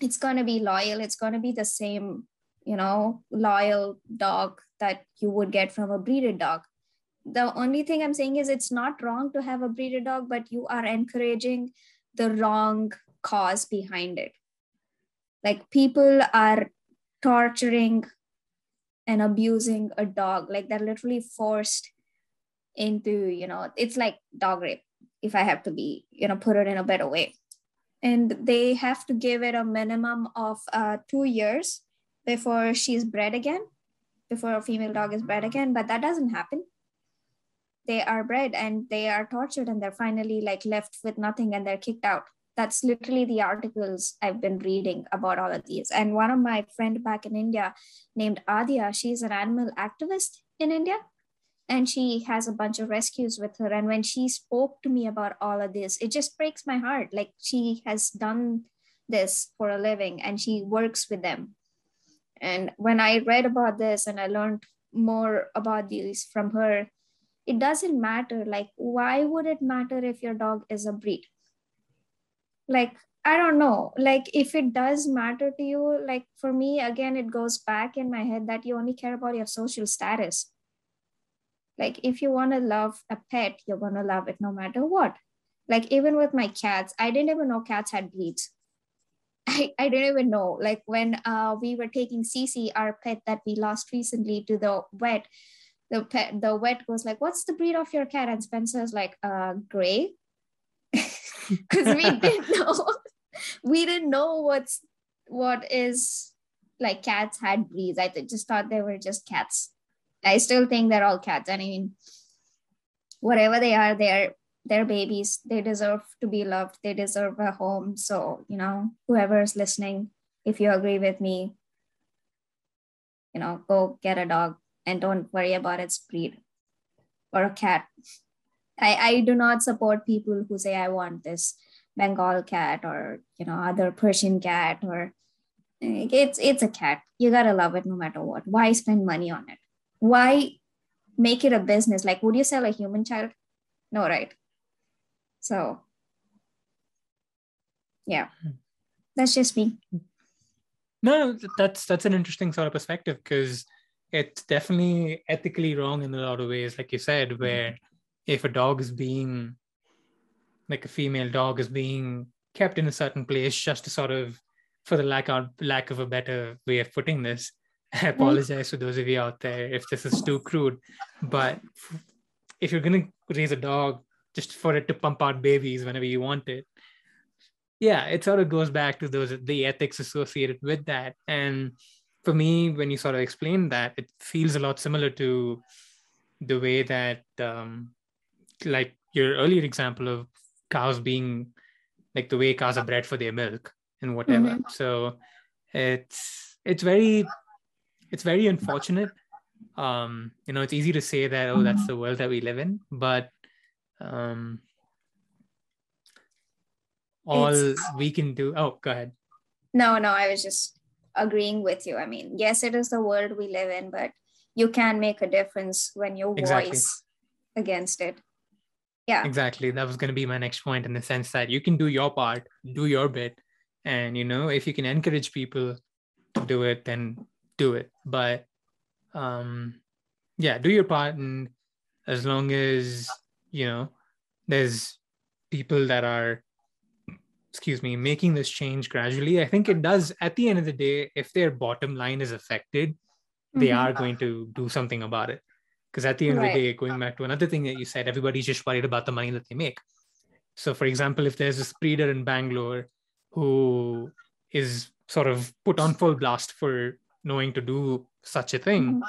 it's going to be loyal. It's going to be the same, you know, loyal dog that you would get from a breeded dog. The only thing I'm saying is it's not wrong to have a breeded dog, but you are encouraging the wrong cause behind it. Like people are torturing and abusing a dog, like they're literally forced into, you know, it's like dog rape if I have to be, you know, put it in a better way. And they have to give it a minimum of uh, two years before she's bred again, before a female dog is bred again. But that doesn't happen. They are bred and they are tortured and they're finally like left with nothing and they're kicked out. That's literally the articles I've been reading about all of these. And one of my friend back in India named Adia, she's an animal activist in India and she has a bunch of rescues with her. And when she spoke to me about all of this it just breaks my heart. Like she has done this for a living and she works with them. And when i read about this and i learned more about these from her it doesn't matter. Like why would it matter if your dog is a breed? Like i don't know. Like if it does matter to you like for me again it goes back in my head that you only care about your social status like if you want to love a pet, you're going to love it no matter what. Like even with my cats, I didn't even know cats had breeds. *laughs* I, I didn't even know. Like when uh, we were taking Cece, our pet that we lost recently, to the vet, the pet, the vet was like, "What's the breed of your cat?" And Spencer's like, "Uh, gray," *laughs* because we *laughs* didn't know. we didn't know what's what is like cats had breeds. I just thought they were just cats. I still think they're all cats. I mean, whatever they are, they're they're babies. They deserve to be loved. They deserve a home. So, you know, whoever is listening, if you agree with me, you know, go get a dog and don't worry about its breed or a cat. I, I do not support people who say I want this Bengal cat or you know other Persian cat or it's it's a cat. You gotta love it no matter what. Why spend money on it? Why make it a business? Like, would you sell a human child? No, right? So yeah, hmm. that's just me. No, that's that's an interesting sort of perspective because it's definitely ethically wrong in a lot of ways, like you said, mm-hmm. where if a dog is being like a female dog is being kept in a certain place just to sort of for the lack of lack of a better way of putting this i *laughs* apologize to those of you out there if this is too crude but if you're going to raise a dog just for it to pump out babies whenever you want it yeah it sort of goes back to those the ethics associated with that and for me when you sort of explain that it feels a lot similar to the way that um, like your earlier example of cows being like the way cows are bred for their milk and whatever mm-hmm. so it's it's very it's very unfortunate. Um you know it's easy to say that oh that's the world that we live in but um all it's... we can do oh go ahead. No no i was just agreeing with you. I mean yes it is the world we live in but you can make a difference when you exactly. voice against it. Yeah. Exactly. That was going to be my next point in the sense that you can do your part do your bit and you know if you can encourage people to do it then do it but um yeah do your part and as long as you know there's people that are excuse me making this change gradually i think it does at the end of the day if their bottom line is affected they mm-hmm. are going to do something about it because at the end right. of the day, going back to another thing that you said, everybody's just worried about the money that they make. So, for example, if there's a breeder in Bangalore who is sort of put on full blast for knowing to do such a thing, mm-hmm.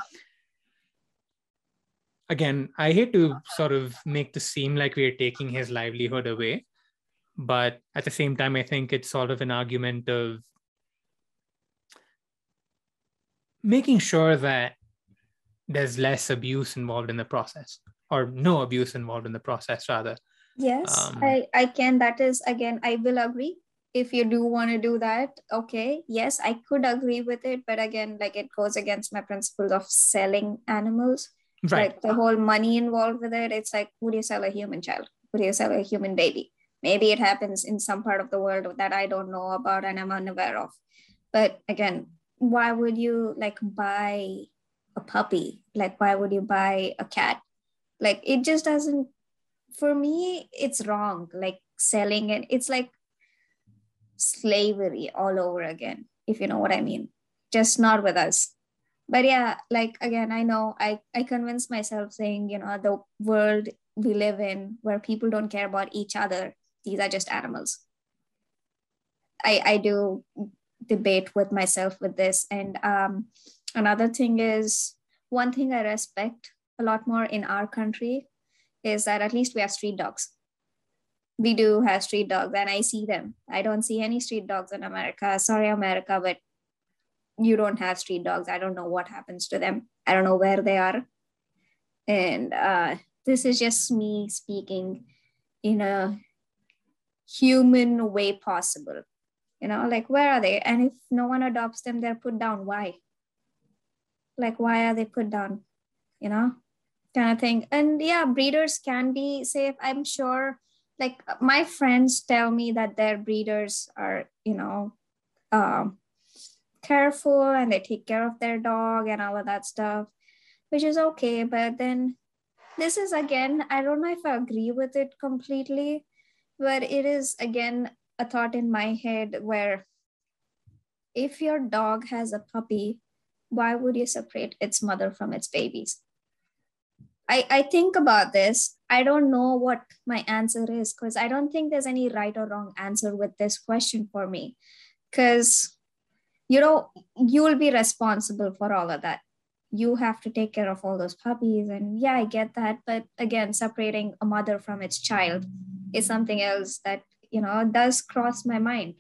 again, I hate to sort of make this seem like we are taking his livelihood away. But at the same time, I think it's sort of an argument of making sure that there's less abuse involved in the process or no abuse involved in the process rather yes um, i i can that is again i will agree if you do want to do that okay yes i could agree with it but again like it goes against my principles of selling animals. Right. like the whole money involved with it it's like would you sell a human child? Would you sell a human baby? Maybe it happens in some part of the world that i don't know about and i'm unaware of. But again why would you like buy a puppy? Like why would you buy a cat? Like it just doesn't for me it's wrong like selling it. It's like slavery all over again if you know what i mean. Just not with us. But yeah like again i know i i convince myself saying you know the world we live in where people don't care about each other these are just animals. I i do debate with myself with this. And um another thing is one thing I respect a lot more in our country is that at least we have street dogs. We do have street dogs, and I see them. I don't see any street dogs in America. Sorry, America, but you don't have street dogs. I don't know what happens to them. I don't know where they are. And uh, this is just me speaking in a human way possible. You know, like where are they? And if no one adopts them, they're put down. Why? like why are they put down you know kind of thing and yeah breeders can be safe i'm sure like my friends tell me that their breeders are you know um, careful and they take care of their dog and all of that stuff which is okay but then this is again i don't know if i agree with it completely but it is again a thought in my head where if your dog has a puppy why would you separate its mother from its babies? I, I think about this. I don't know what my answer is because I don't think there's any right or wrong answer with this question for me. Because, you know, you will be responsible for all of that. You have to take care of all those puppies. And yeah, I get that. But again, separating a mother from its child is something else that, you know, does cross my mind.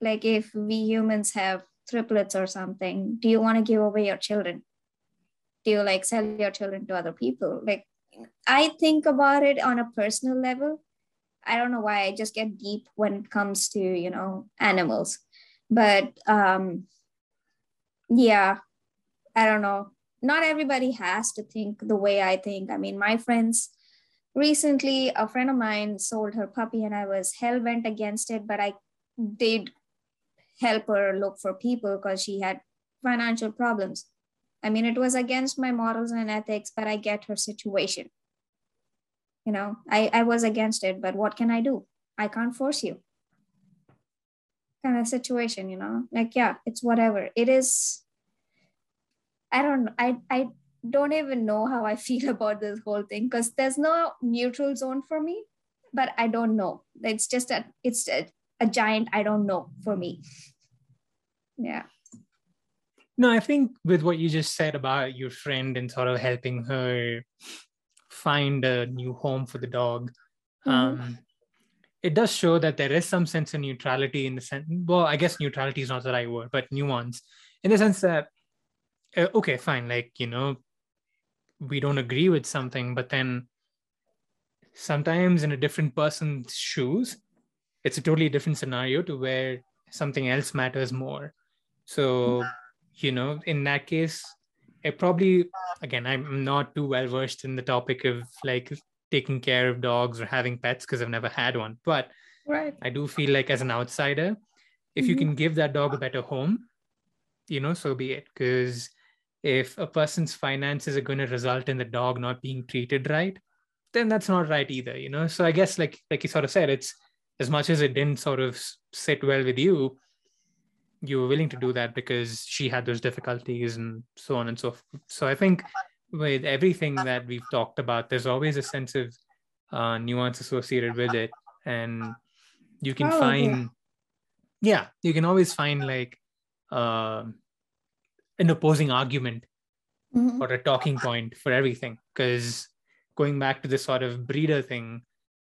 Like if we humans have triplets or something do you want to give away your children do you like sell your children to other people. Like i think about it on a personal level. I don't know why i just get deep when it comes to you know animals. But um yeah i don't know. Not everybody has to think the way i think. I mean my friends recently a friend of mine sold her puppy and i was hell bent against it but i did help her look for people because she had financial problems I mean, it was against my morals and ethics, but I get her situation. You know, I, I was against it, but what can I do? I can't force you. Kind of situation, you know, like, yeah, it's whatever. It is, I don't I, I don't even know how I *laughs* feel about this whole thing because there's no neutral zone for me, but I don't know. It's just a, it's a, a giant, I don't know for me. Yeah. No, I think with what you just said about your friend and sort of helping her find a new home for the dog, mm-hmm. um, it does show that there is some sense of neutrality in the sense. Well, I guess neutrality is not the right word, but nuance in the sense that uh, okay, fine, like you know, we don't agree with something, but then sometimes in a different person's shoes, it's a totally different scenario to where something else matters more. So you know, in that case, it probably, again, I'm not too well versed in the topic of like taking care of dogs or having pets because I've never had one. But right. I do feel like as an outsider, if mm-hmm. you can give that dog a better home, you know, so be it. Because if a person's finances are going to result in the dog not being treated right, then that's not right either, you know. So I guess like like you sort of said, it's as much as it didn't sort of sit well with you, you were willing to do that because she had those difficulties and so on and so forth. So I think with everything that we've talked about, there's always a sense of uh, nuance associated with it, and you can oh, find, yeah. yeah. you can always find like uh, an opposing argument mm-hmm. or a talking point for everything. Because going back to this sort of breeder thing,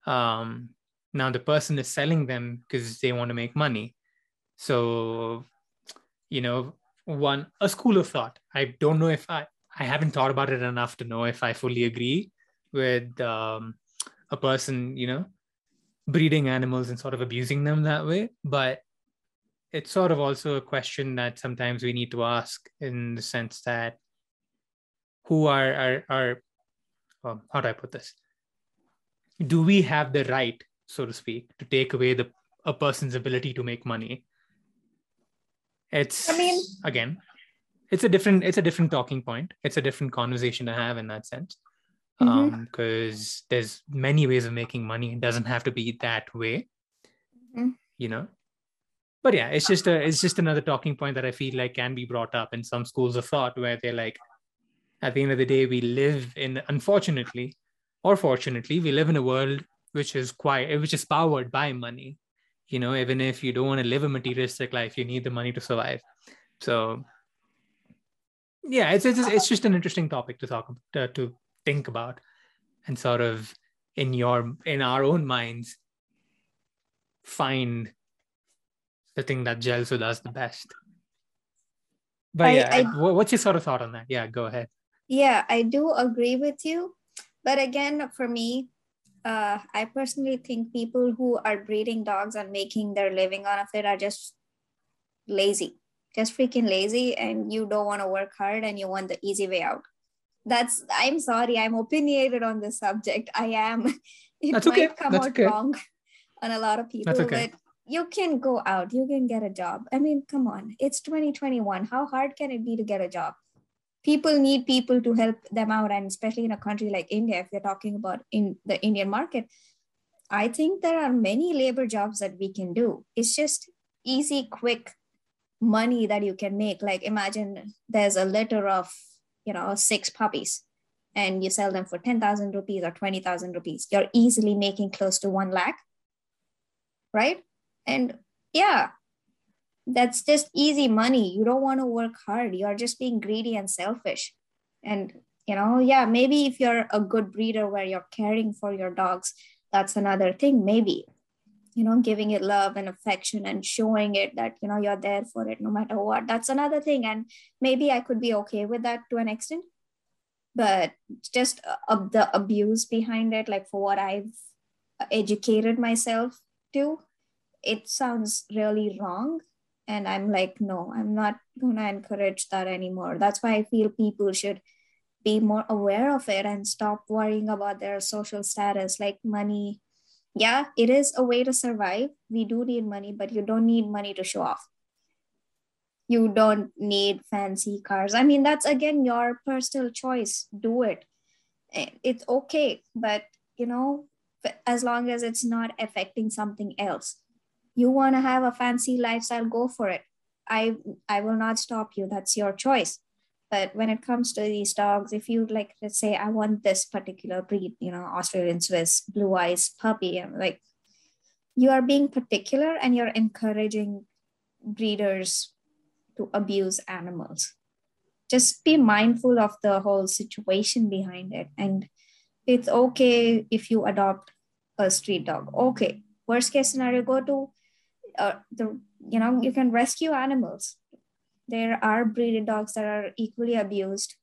um, now the person is selling them because they want to make money so, you know, one a school of thought. I don't know if I I haven't thought about it enough to know if I fully agree with um, a person, you know, breeding animals and sort of abusing them that way. But it's sort of also a question that sometimes we need to ask in the sense that who are are are um, how do I put this? Do we have the right, so to speak, to take away the a person's ability to make money it's i mean again it's a different it's a different talking point. It's a different conversation to have in that sense. Mm-hmm. um because there's many ways of making money. It doesn't have to be that way mm-hmm. you know? But yeah it's just a it's just another talking point that i feel like can be brought up in some schools of thought where they're like at the end of the day we live in unfortunately or fortunately we live in a world which is quite which is powered by money you know even if you don't want to live a materialistic life you need the money to survive. So yeah it's it's, it's just an interesting topic to talk to, to think about and sort of in your in our own minds find the thing that gels with us the best. But I, yeah I, what's your sort of thought on that? Yeah go ahead. Yeah i do agree with you. But again for me uh, I personally think people who are breeding dogs and making their living out of it are just lazy, just freaking lazy, and you don't want to work hard and you want the easy way out. That's I'm sorry, I'm opinionated on this subject. I am. *laughs* It That's might okay. come That's out okay. wrong on a lot of people, okay. but you can go out, you can get a job. I mean, come on, it's 2021. How hard can it be to get a job? People need people to help them out and especially in a country like india if you're talking about in the indian market i think there are many labor jobs that we can do. It's just easy quick money that you can make. Like imagine there's a litter of you know six puppies and you sell them for 10,000 rupees or 20,000 rupees. You're easily making close to 1 lakh right? And yeah that's just easy money. You don't want to work hard. You're just being greedy and selfish. And you know yeah maybe if you're a good breeder where you're caring for your dogs that's another thing. Maybe you know giving it love and affection and showing it that you know you're there for it no matter what. That's another thing. And maybe i could be okay with that to an extent. But just uh, the abuse behind it like for what i've educated myself to it sounds really wrong and i'm like no i'm not going to encourage that anymore. That's why i feel people should be more aware of it and stop worrying about their social status. Like money yeah it is a way to survive. We do need money but you don't need money to show off. You don't need fancy cars. I mean that's again your personal choice. Do it. Eh, it's okay but you know as long as it's not affecting something else you want to have a fancy lifestyle go for it. I i will not stop you. That's your choice. But when it comes to these dogs if you like let's say i want this particular breed you know australian swiss blue eyes puppy I'm like you are being particular and you're encouraging breeders to abuse animals. Just be mindful of the whole situation behind it. And it's okay if you adopt a street dog. Okay worst case scenario go to uh, the you know you can rescue animals. There are breeded dogs that are equally abused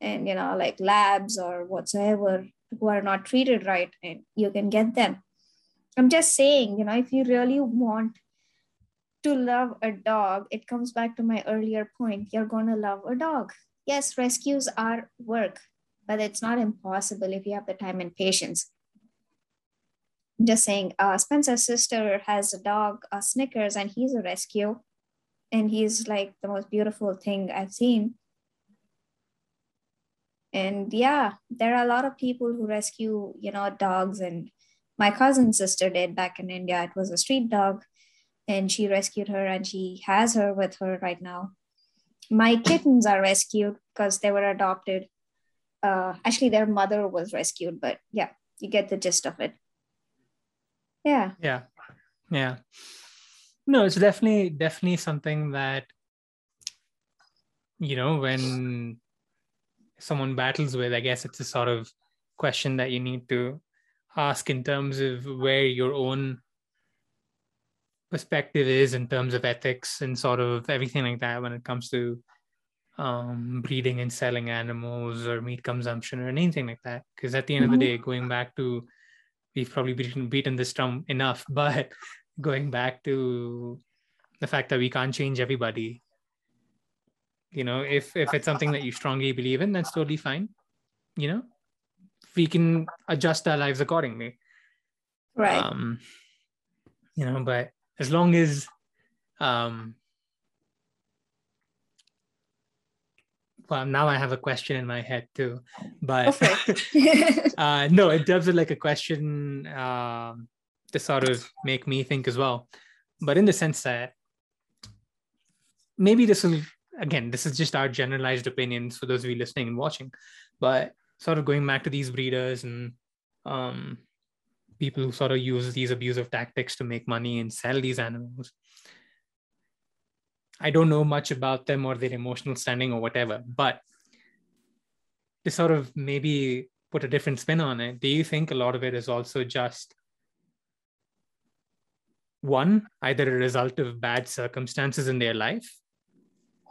and you know like labs or whatsoever who are not treated right and you can get them. I'm just saying you know if you really want to love a dog it comes back to my earlier point you're going to love a dog. Yes rescues are work but it's not impossible if you have the time and patience just saying uh, spencer's sister has a dog uh, snickers and he's a rescue and he's like the most beautiful thing I've seen. And yeah, there are a lot of people who rescue, you know, dogs. And my cousin's sister did back in India. It was a street dog, and she rescued her, and she has her with her right now. My kittens are rescued because they were adopted. Uh, actually, their mother was rescued, but yeah, you get the gist of it. Yeah. Yeah. Yeah no it's definitely definitely something that you know when someone battles with i guess it's a sort of question that you need to ask in terms of where your own perspective is in terms of ethics and sort of everything like that when it comes to um, breeding and selling animals or meat consumption or anything like that. Because at the end mm-hmm. of the mm-hmm. day, going back to, we've probably beaten, beaten this drum enough, *laughs* but going back to the fact that we can't change everybody you know if if it's something that you strongly believe in that's totally fine. You know we can adjust our lives accordingly. Right. Um you know but as long as um well now i have a question in my head too but *laughs* uh no in terms of like a question um to sort of make me think as well. But in the sense that maybe this will, again, this is just our generalized opinions for those of you listening and watching, but sort of going back to these breeders and um, people who sort of use these abusive tactics to make money and sell these animals. I don't know much about them or their emotional standing or whatever, but to sort of maybe put a different spin on it, do you think a lot of it is also just one, either a result of bad circumstances in their life,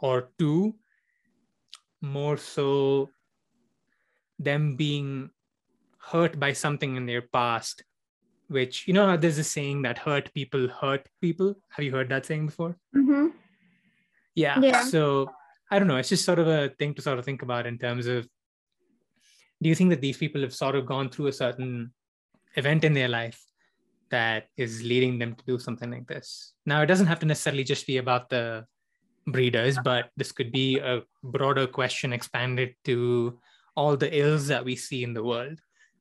or two, more so them being hurt by something in their past, which, you know, there's a saying that hurt people hurt people. Have you heard that saying before? Mm-hmm. Yeah. yeah. So I don't know. It's just sort of a thing to sort of think about in terms of do you think that these people have sort of gone through a certain event in their life that is leading them to do something like this. Now, it doesn't have to necessarily just be about the breeders, but this could be a broader question expanded to all the ills that we see in the world.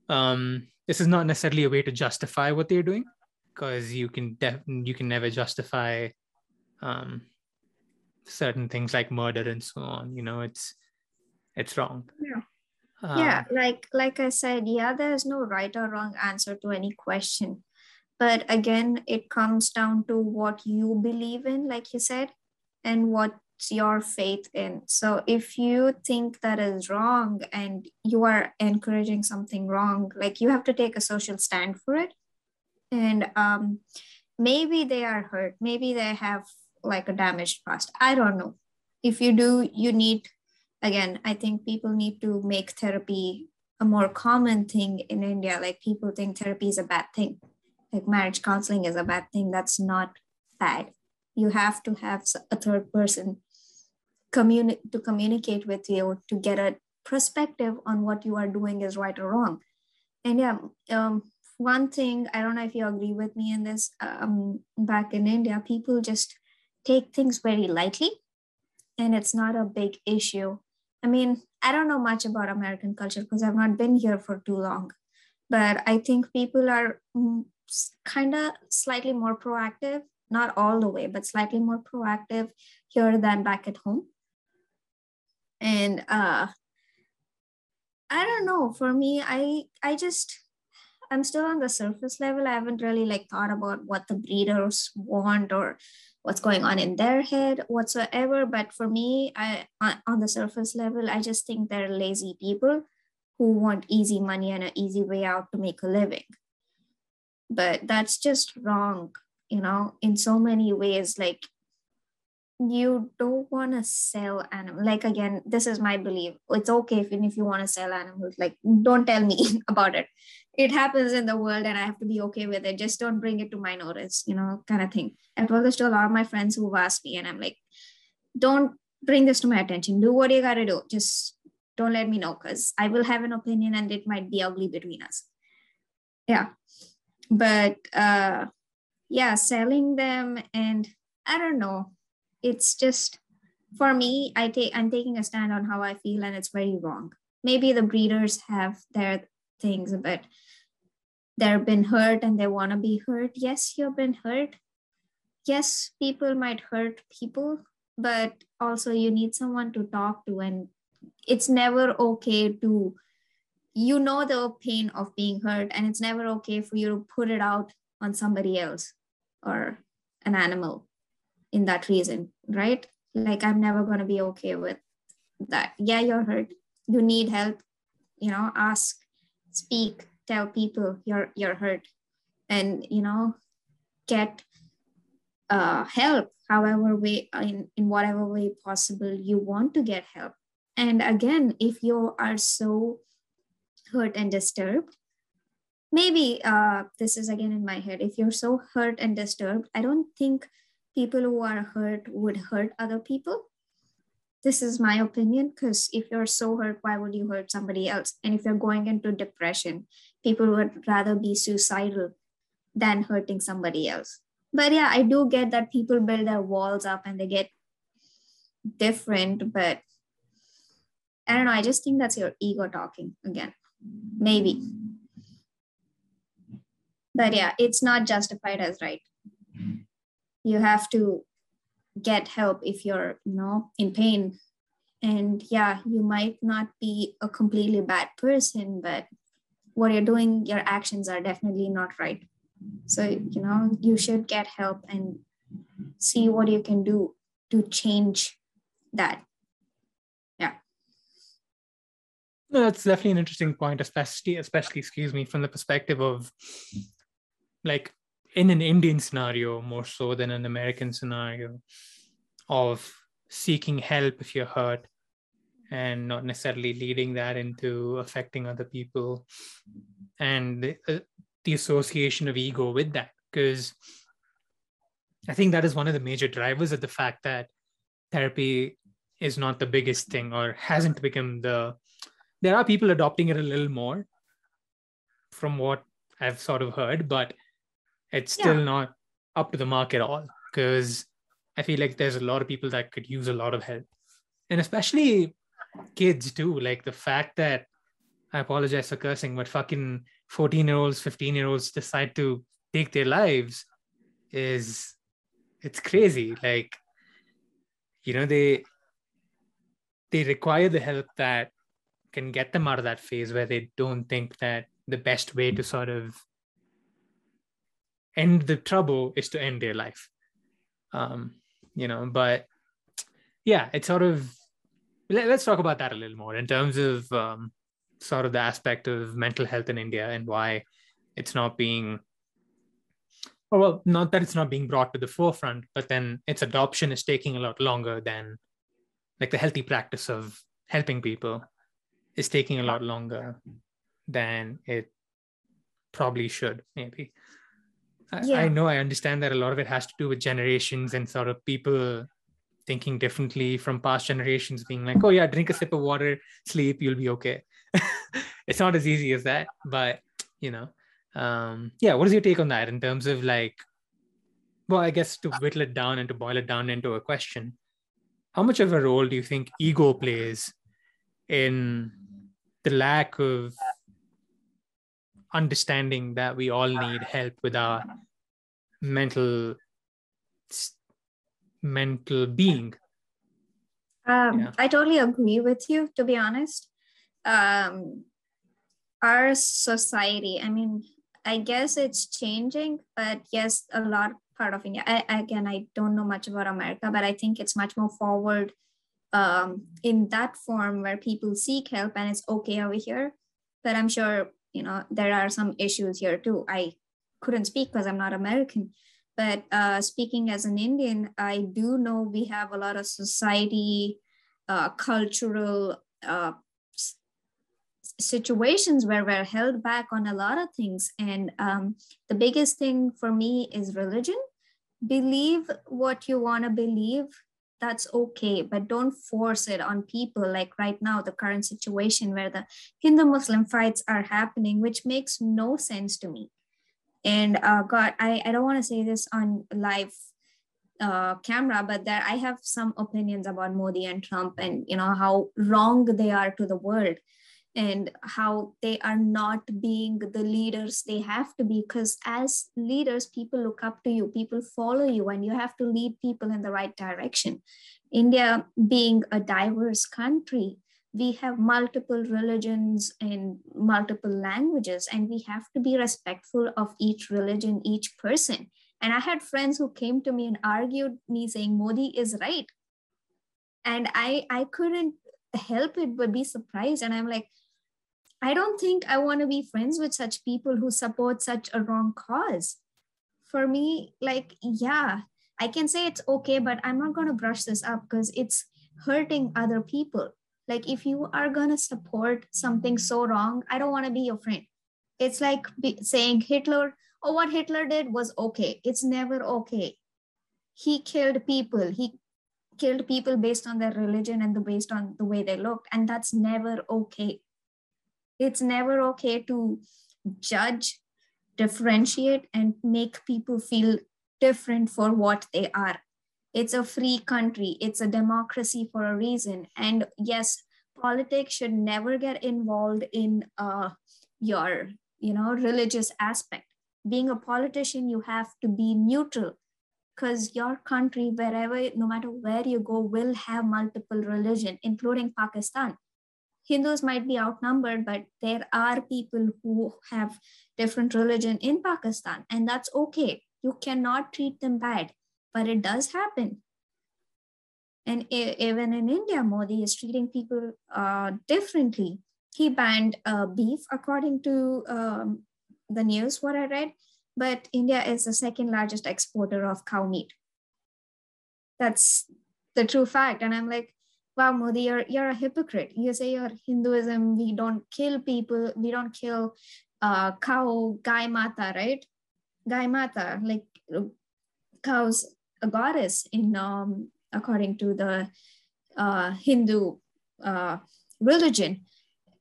Um, this is not necessarily a way to justify what they're doing, because you can def- you can never justify um, certain things like murder and so on. You know, it's it's wrong. Yeah. Uh, yeah, like like I said, yeah, there's no right or wrong answer to any question but again it comes down to what you believe in like you said and what's your faith in so if you think that is wrong and you are encouraging something wrong like you have to take a social stand for it and um, maybe they are hurt maybe they have like a damaged past i don't know if you do you need again, I think people need to make therapy a more common thing in India. Like people think therapy is a bad thing, like marriage counseling is a bad thing. That's not bad. You have to have a third person communi- to communicate with you to get a perspective on what you are doing is right or wrong. And yeah, um, one thing I don't know if you agree with me in this. Um, back in India, people just take things very lightly, and it's not a big issue. I mean, I don't know much about American culture because I've not been here for too long, but I think people are mm, kind of slightly more proactive, not all the way, but slightly more proactive here than back at home. And uh, I don't know. For me, I I just I'm still on the surface level. I haven't really like thought about what the breeders want or what's going on in their head whatsoever. But for me, I on the surface level, I just think they're lazy people who want easy money and an easy way out to make a living. But that's just wrong, you know, in so many ways. Like you don't want to sell animals. Like again, this is my belief. It's okay if, if you want to sell animals. Like don't tell me *laughs* about it. It happens in the world, and I have to be okay with it. Just don't bring it to my notice, you know, kind of thing. I've told this to a lot of my friends who've asked me, and I'm like, don't bring this to my attention. Do what you gotta do. Just don't let me know because I will have an opinion, and it might be ugly between us. Yeah, but uh, yeah, selling them and I don't know it's just for me i take i'm taking a stand on how i feel and it's very wrong. Maybe the breeders have their things but they've been hurt and they want to be hurt. Yes you've been hurt. Yes people might hurt people but also you need someone to talk to and it's never okay to you know the pain of being hurt and it's never okay for you to put it out on somebody else or an animal in that reason, right? Like I'm never going to be okay with that. Yeah, you're hurt. You need help. You know, ask, speak, tell people you're you're hurt, and you know, get uh, help however way in, in whatever way possible you want to get help. And again, if you are so hurt and disturbed, maybe uh, this is again in my head. If you're so hurt and disturbed, I don't think people who are hurt would hurt other people. This is my opinion because if you're so hurt, why would you hurt somebody else? And if you're going into depression, people would rather be suicidal than hurting somebody else. But yeah, I do get that people build their walls up and they get different, but I don't know. I just think that's your ego talking again. Maybe. But yeah, it's not justified as right you have to get help if you're you know in pain. And yeah you might not be a completely bad person but what you're doing your actions are definitely not right. So you know you should get help and see what you can do to change that. Yeah. No that's definitely an interesting point especially especially excuse me from the perspective of like in an Indian scenario more so than an American scenario of seeking help if you're hurt and not necessarily leading that into affecting other people. And the, uh, the association of ego with that because i think that is one of the major drivers of the fact that therapy is not the biggest thing or hasn't become the there are people adopting it a little more from what i've sort of heard but it's still yeah. not up to the mark at all because I feel like there's a lot of people that could use a lot of help. And especially kids too. Like the fact that I apologize for cursing, but fucking 14 year olds, 15 year olds decide to take their lives is it's crazy. Like, you know, they they require the help that can get them out of that phase where they don't think that the best way to sort of end the trouble is to end their life um you know but yeah it's sort of let, us talk about that a little more in terms of um, sort of the aspect of mental health in india and why it's not being or well not that it's not being brought to the forefront but then its adoption is taking a lot longer than like the healthy practice of helping people is taking a lot longer than it probably should, maybe. Yeah. I, I know I understand that a lot of it has to do with generations and sort of people thinking differently from past generations, being like, oh, yeah, drink a sip of water, sleep, you'll be okay. *laughs* it's not as easy as that, but you know, um, yeah, what is your take on that in terms of like, well, I guess to whittle it down and to boil it down into a question, how much of a role do you think ego plays in the lack of understanding that we all need help with our mental mental being. Um, yeah. i totally agree with you to be honest. Um, our society i mean i guess it's changing but yes a lot part of india I, again i don't know much about america but i think it's much more forward um, in that form where people seek help and it's okay over here. But i'm sure you know there are some issues here too. I couldn't speak because i'm not american but uh, speaking as an indian i do know we have a lot of society uh, cultural uh, situations where we're held back on a lot of things. And um, the biggest thing for me is religion. Believe what you want to believe that's okay but don't force it on people. Like right now the current situation where the hindu muslim fights are happening which makes no sense to me. And uh, god i, I don't want to say this on live uh, camera but that i have some opinions about modi and trump and you know how wrong they are to the world and how they are not being the leaders they have to be because as leaders people look up to you people follow you and you have to lead people in the right direction. India being a diverse country we have multiple religions and multiple languages and we have to be respectful of each religion each person. And i had friends who came to me and argued me saying modi is right. And i i couldn't help it but be surprised. And i'm like I don't think I want to be friends with such people who support such a wrong cause. For me, like, yeah, I can say it's okay, but I'm not going to brush this up because it's hurting other people. Like, if you are going to support something so wrong, I don't want to be your friend. It's like saying Hitler, oh, what Hitler did was okay. It's never okay. He killed people. He killed people based on their religion and the based on the way they looked. And that's never okay it's never okay to judge differentiate and make people feel different for what they are. It's a free country. It's a democracy for a reason. And yes politics should never get involved in uh, your you know religious aspect. Being a politician you have to be neutral because your country wherever no matter where you go will have multiple religion including pakistan Hindus might be outnumbered, but there are people who have different religion in Pakistan, and that's okay. You cannot treat them bad, but it does happen. And even in India, Modi is treating people uh, differently. He banned uh, beef, according to um, the news, what I read, but India is the second largest exporter of cow meat. That's the true fact. And I'm like, wow, Modi, you're, you're a hypocrite. You say you're Hinduism, we don't kill people, we don't kill uh, cow, Gai Mata, right? Gai Mata, like cows, a goddess in um, according to the uh, Hindu uh, religion.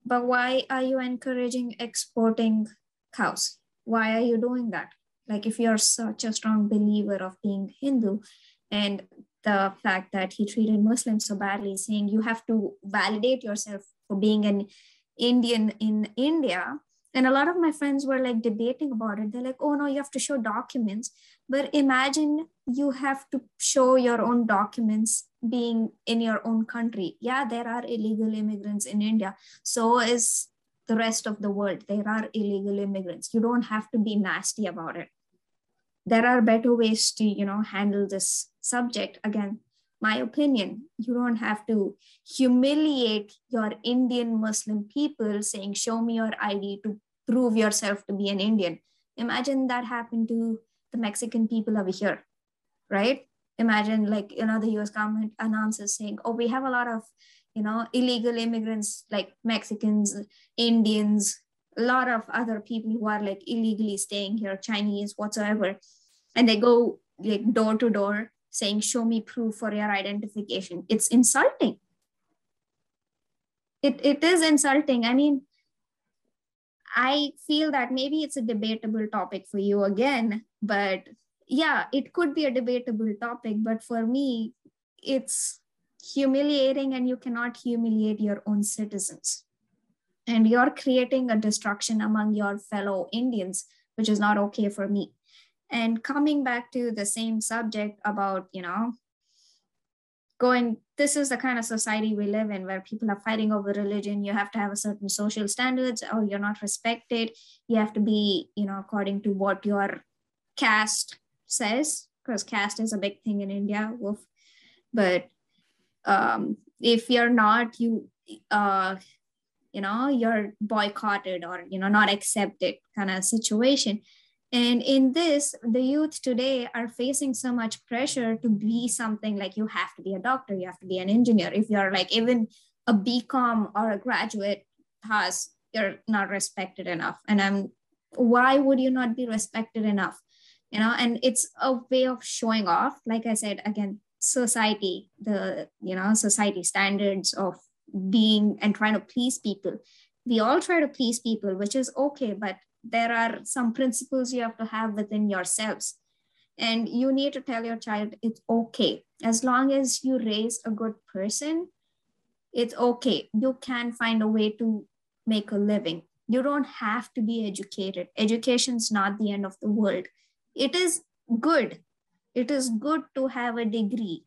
But why are you encouraging exporting cows? Why are you doing that? Like if you're such a strong believer of being Hindu and the fact that he treated Muslims so badly, saying you have to validate yourself for being an Indian in India. And a lot of my friends were like debating about it. They're like, oh no, you have to show documents. But imagine you have to show your own documents being in your own country. Yeah, there are illegal immigrants in India. So is the rest of the world. There are illegal immigrants. You don't have to be nasty about it there are better ways to you know handle this subject. Again my opinion you don't have to humiliate your indian muslim people saying show me your id to prove yourself to be an indian. Imagine that happened to the mexican people over here right? Imagine like you know the us government announces saying oh we have a lot of you know illegal immigrants like mexicans indians a lot of other people who are like illegally staying here chinese whatsoever and they go like door to door saying show me proof for your identification. It's insulting. It, it is insulting. I mean i feel that maybe it's a debatable topic for you again but yeah it could be a debatable topic but for me it's humiliating and you cannot humiliate your own citizens. And you're creating a destruction among your fellow indians which is not okay for me and coming back to the same subject about you know going this is the kind of society we live in where people are fighting over religion you have to have a certain social standards or you're not respected you have to be you know according to what your caste says because caste is a big thing in india Wolf. but um, if you're not you uh, you know you're boycotted or you know not accepted kind of situation and in this the youth today are facing so much pressure to be something like you have to be a doctor you have to be an engineer. If you're like even a bcom or a graduate has you're not respected enough. And i'm why would you not be respected enough? You know and it's a way of showing off like i said again society the you know society standards of being and trying to please people. We all try to please people which is okay but there are some principles you have to have within yourselves. And you need to tell your child it's okay. As long as you raise a good person it's okay. You can find a way to make a living. You don't have to be educated. Education's not the end of the world. It is good. It is good to have a degree.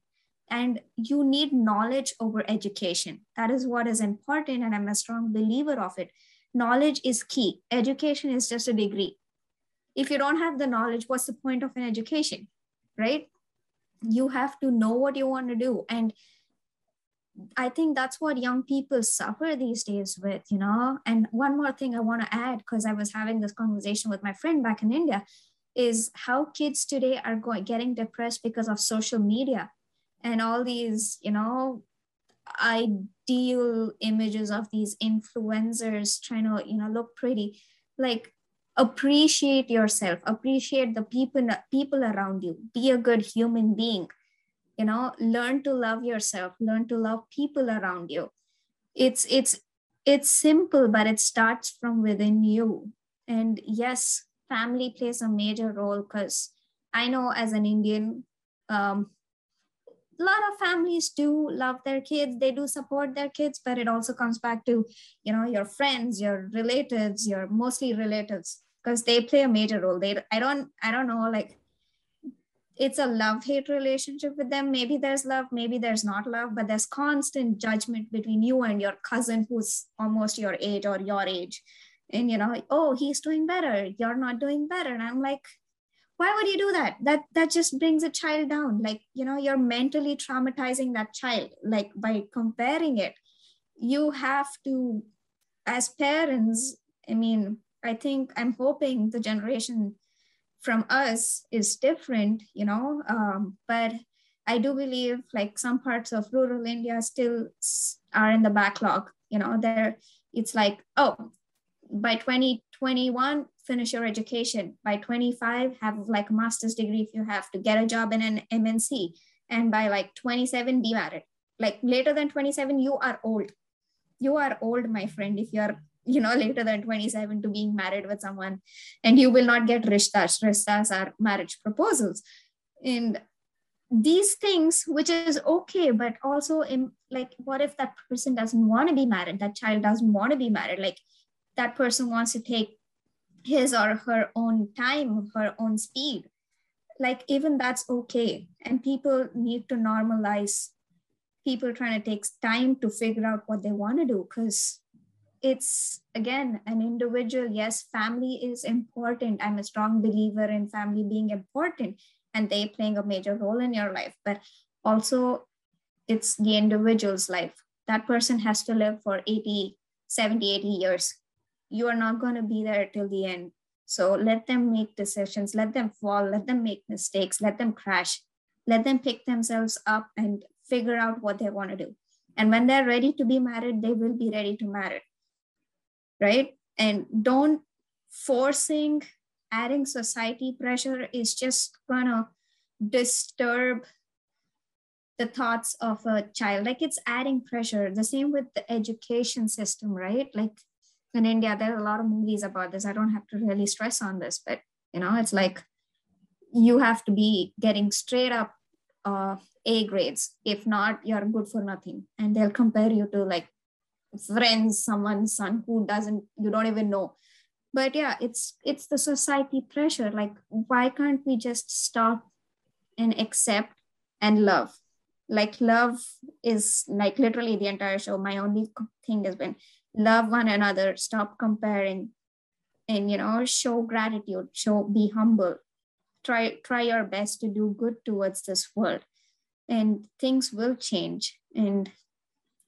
And you need knowledge over education. That is what is important and i'm a strong believer of it knowledge is key. Education is just a degree. If you don't have the knowledge what's the point of an education right? You have to know what you want to do. And i think that's what young people suffer these days with you know? And one more thing i want to add because i was having this conversation with my friend back in india is how kids today are going getting depressed because of social media and all these you know ideal images of these influencers trying to you know look pretty. Like appreciate yourself. Appreciate the people people around you. Be a good human being. You know learn to love yourself. Learn to love people around you. It's it's it's simple but it starts from within you. And yes family plays a major role because i know as an indian um, a lot of families do love their kids they do support their kids but it also comes back to you know your friends your relatives your mostly relatives because they play a major role. They i don't i don't know like it's a love hate relationship with them. Maybe there's love maybe there's not love but there's constant judgment between you and your cousin who's almost your age or your age. And you know oh he's doing better you're not doing better. And i'm like why would you do that? That that just brings a child down. Like you know you're mentally traumatizing that child. Like by comparing it you have to as parents i mean i think i'm hoping the generation from us is different you know um, but i do believe like some parts of rural india still are in the backlog. You know there it's like oh by 2021 finish your education. By 25 have like a master's degree if you have to get a job in an mnc and by like 27 be married. Like later than 27 you are old. You are old my friend if you're you know *laughs* later than 27 to being married with someone. And you will not get rishtas rishtas are marriage proposals. And these things which is okay but also in like what if that person doesn't want to be married? That child doesn't want to be married. Like that person wants to take his or her own time, her own speed. Like, even that's okay. And people need to normalize people trying to take time to figure out what they want to do because it's again an individual. Yes family is important. I'm a strong believer in family being important and they playing a major role in your life. But also it's the individual's life. That person has to live for 80 70 80 years you are not going to be there till the end so let them make decisions, let them fall, let them make mistakes, let them crash, let them pick themselves up and figure out what they want to do. And when they're ready to be married, they will be ready to marry. Right? And don't forcing adding society pressure is just gonna disturb the thoughts of a child like it's adding pressure the same with the education system right like in india there are a lot of movies about this. I don't have to really stress on this but you know it's like you have to be getting straight up uh, a grades. If not you're good for nothing. And they'll compare you to like friends someone's son who doesn't you don't even know. But yeah it's it's the society pressure. Like why can't we just stop and accept and love? Like love is like literally the entire show. My only thing has been love one another stop comparing and you know show gratitude show be humble. Try try your best to do good towards this world and things will change. And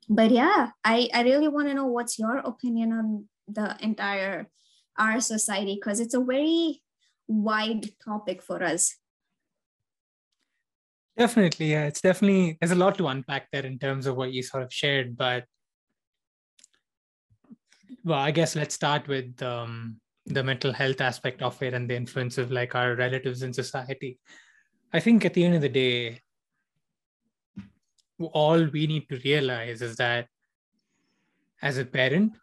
but yeah i i really want to know what's your opinion on the entire our society because it's a very wide topic for us. Definitely yeah it's definitely there's a lot to unpack there in terms of what you sort of shared but well i guess let's start with um, the mental health aspect of it and the influence of like our relatives in society i think at the end of the day all we need to realize is that as a parent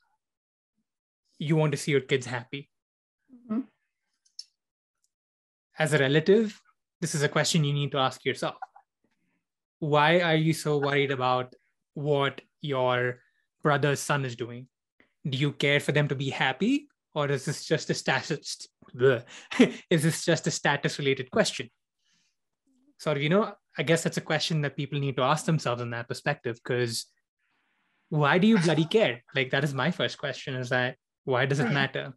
you want to see your kids happy. Mm-hmm. As a relative, this is a question you need to ask yourself. Why are you so worried about what your brother's son is doing? Do you care for them to be happy, or is this just a status? *laughs* is this just a status-related question? So you know, I guess that's a question that people need to ask themselves in that perspective. Because why do you bloody *laughs* care? Like that is my first question. Is that why does it hmm. matter?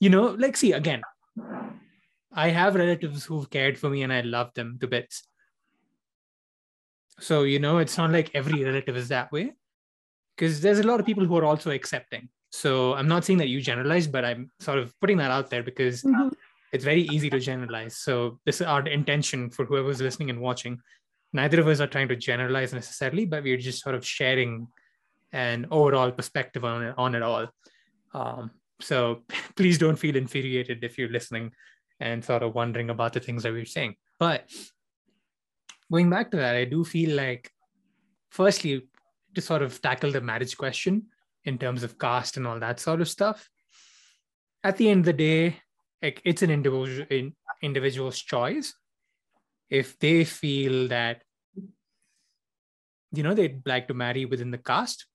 You know, like, see, again, I have relatives who've cared for me and I love them to bits. So, you know, it's not like every relative is that way because there's a lot of people who are also accepting. So I'm not saying that you generalize, but I'm sort of putting that out there because mm-hmm. it's very easy to generalize. So this is our intention for whoever's listening and watching. Neither of us are trying to generalize necessarily, but we're just sort of sharing an overall perspective on it, on it all. Um, so *laughs* please don't feel infuriated if you're listening and sort of wondering about the things that we're saying. But going back to that, I do feel like, firstly, to sort of tackle the marriage question in terms of caste and all that sort of stuff. At the end of the day, like it's an individual in, individual's choice. If they feel that you know they'd like to marry within the caste,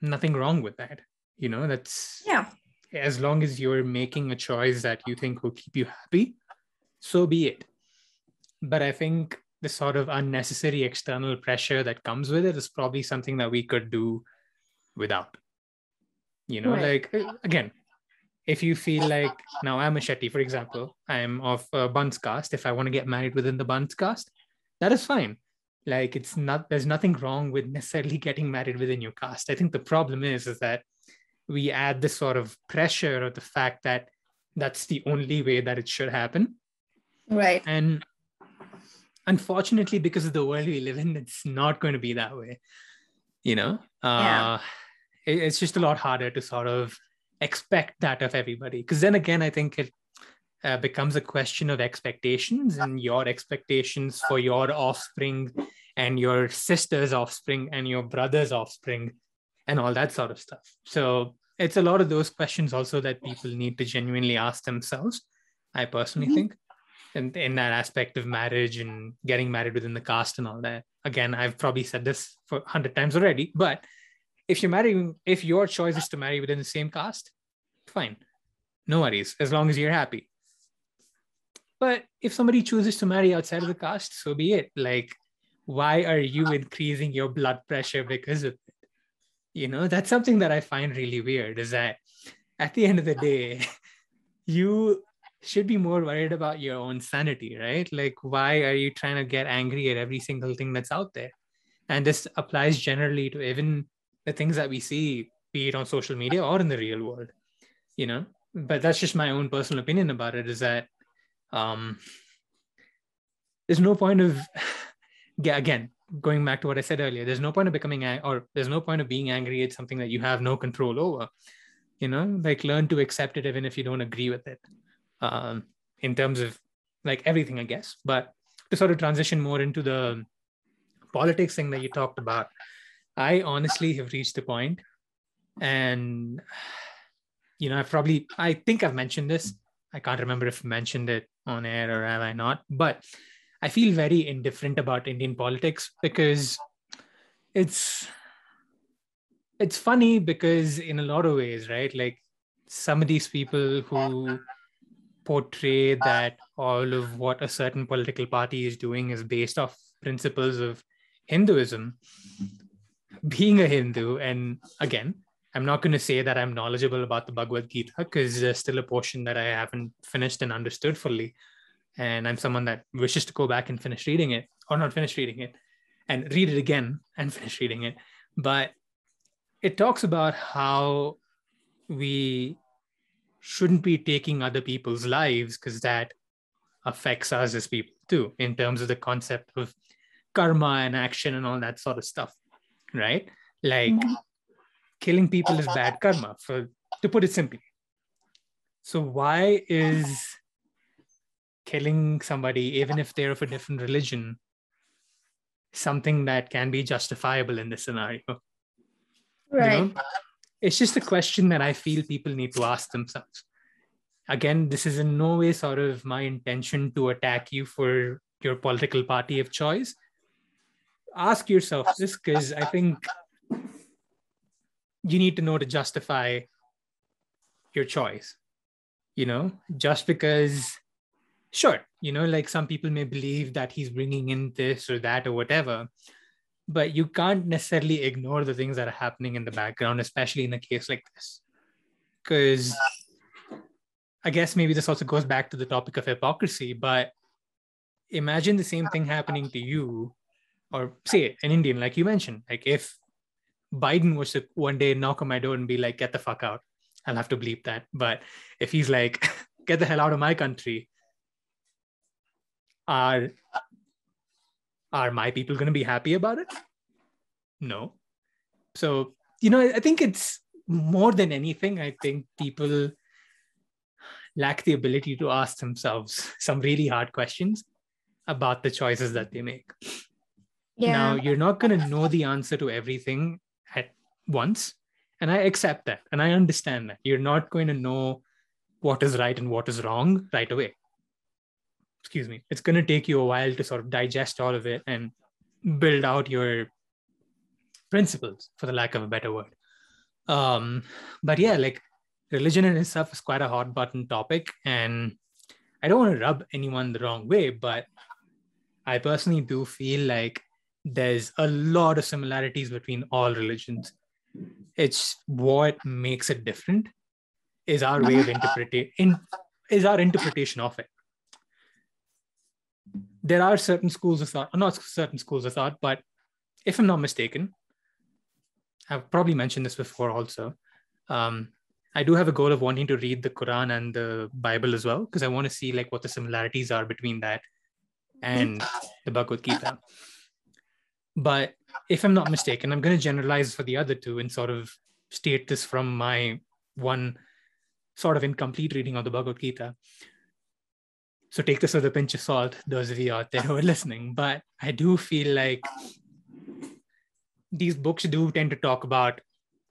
nothing wrong with that you know that's yeah as long as you're making a choice that you think will keep you happy so be it but i think the sort of unnecessary external pressure that comes with it is probably something that we could do without you know right. like again if you feel like now i'm a shetty for example i'm of uh, Bant's caste if i want to get married within the Bant's caste that is fine like it's not there's nothing wrong with necessarily *laughs* getting married within your caste i think the problem is is that we add this sort of pressure of the fact that that's the only way that it should happen. Right. And unfortunately, because of the world we live in, it's not going to be that way. You know, uh, yeah. it, it's just a lot harder to sort of expect that of everybody. Because then again, I think it uh, becomes a question of expectations and your expectations for your offspring and your sister's offspring and your brother's offspring and all that sort of stuff. So it's a lot of those questions also that people need to genuinely ask themselves. I personally mm-hmm. think, and in that aspect of marriage and getting married within the caste and all that. Again, I've probably said this for hundred times already, but if you're marrying, if your choice is to marry within the same caste, fine, no worries, as long as you're happy. But if somebody chooses to marry outside of the caste, so be it. Like, why are you increasing your blood pressure because of it? you know that's something that i find really weird is that at the end of the day *laughs* you should be more worried about your own sanity right like why are you trying to get angry at every single thing that's out there and this applies generally to even the things that we see be it on social media or in the real world you know but that's just my own personal opinion about it is that um there's no point of *sighs* yeah, again, going back to what I said earlier, there's no point of becoming ang- or there's no point of being angry at something that you have no control over. You know, like learn to accept it even if you don't agree with it. Um, in terms of like everything, I guess. But to sort of transition more into the politics thing that you talked about, I honestly have reached the point, and you know, I've probably I think I've mentioned this. I can't remember if I mentioned it on air or have I not, but I feel very indifferent about Indian politics because it's it's funny because in a lot of ways, right? Like some of these people who portray uh, that all of what a certain political party is doing is based off principles of Hinduism. *laughs* Being a Hindu, and again, I'm not going to say that I'm knowledgeable about the Bhagavad Gita because there's still a portion that I haven't finished and understood fully. And I'm someone that wishes to go back and finish reading it, or not finish reading it, and read it again and *laughs* finish reading it. But it talks about how we shouldn't be taking other people's lives because that affects us as people too, in terms of the concept of karma and action and all that sort of stuff, right? Like mm-hmm. killing people is bad karma, for to put it simply. So why is killing somebody, even if they're of a different religion, something that can be justifiable in this scenario? Right. You know? It's just a question that I feel people need to ask themselves. Again, this is in no way sort of my intention to attack you for your political party of choice. Ask yourself this because I think you need to know to justify your choice. You know, just because, sure, you know, like some people may believe that he's bringing in this or that or whatever but you can't necessarily ignore the things that are happening in the background, especially in a case like this. Because I guess maybe this also goes back to the topic of hypocrisy, but imagine the same thing happening to you, or say an Indian, like you mentioned. Like if Biden was to one day knock on my door and be like, get the fuck out, I'll have to bleep that. But if he's like, *laughs* get the hell out of my country, are are my people going to be happy about it? No. So, you know, I think it's more than anything, I think people lack the ability to ask themselves some really hard questions about the choices that they make. Yeah. Now, you're not going to know the answer to everything at once. And I accept that. And I understand that. You're not going to know what is right and what is wrong right away excuse me, it's going to take you a while to sort of digest all of it and build out your principles, for the lack of a better word. Um, but yeah, like religion in itself is quite a hot button topic. And I don't want to rub anyone the wrong way, but I personally do feel like there's a lot of similarities between all religions. It's what makes it different is our way of *laughs* interpreting in, is our interpretation of it there are certain schools of thought, not certain schools of thought, but if I'm not mistaken, I've probably mentioned this before also. Um, I do have a goal of wanting to read the Quran and the Bible as well, because I want to see like what the similarities are between that and the Bhagavad Gita. But if I'm not mistaken, I'm going to generalize for the other two and sort of state this from my one sort of incomplete reading of the Bhagavad Gita. So take this with a pinch of salt, those of you out there who are listening. But I do feel like these books do tend to talk about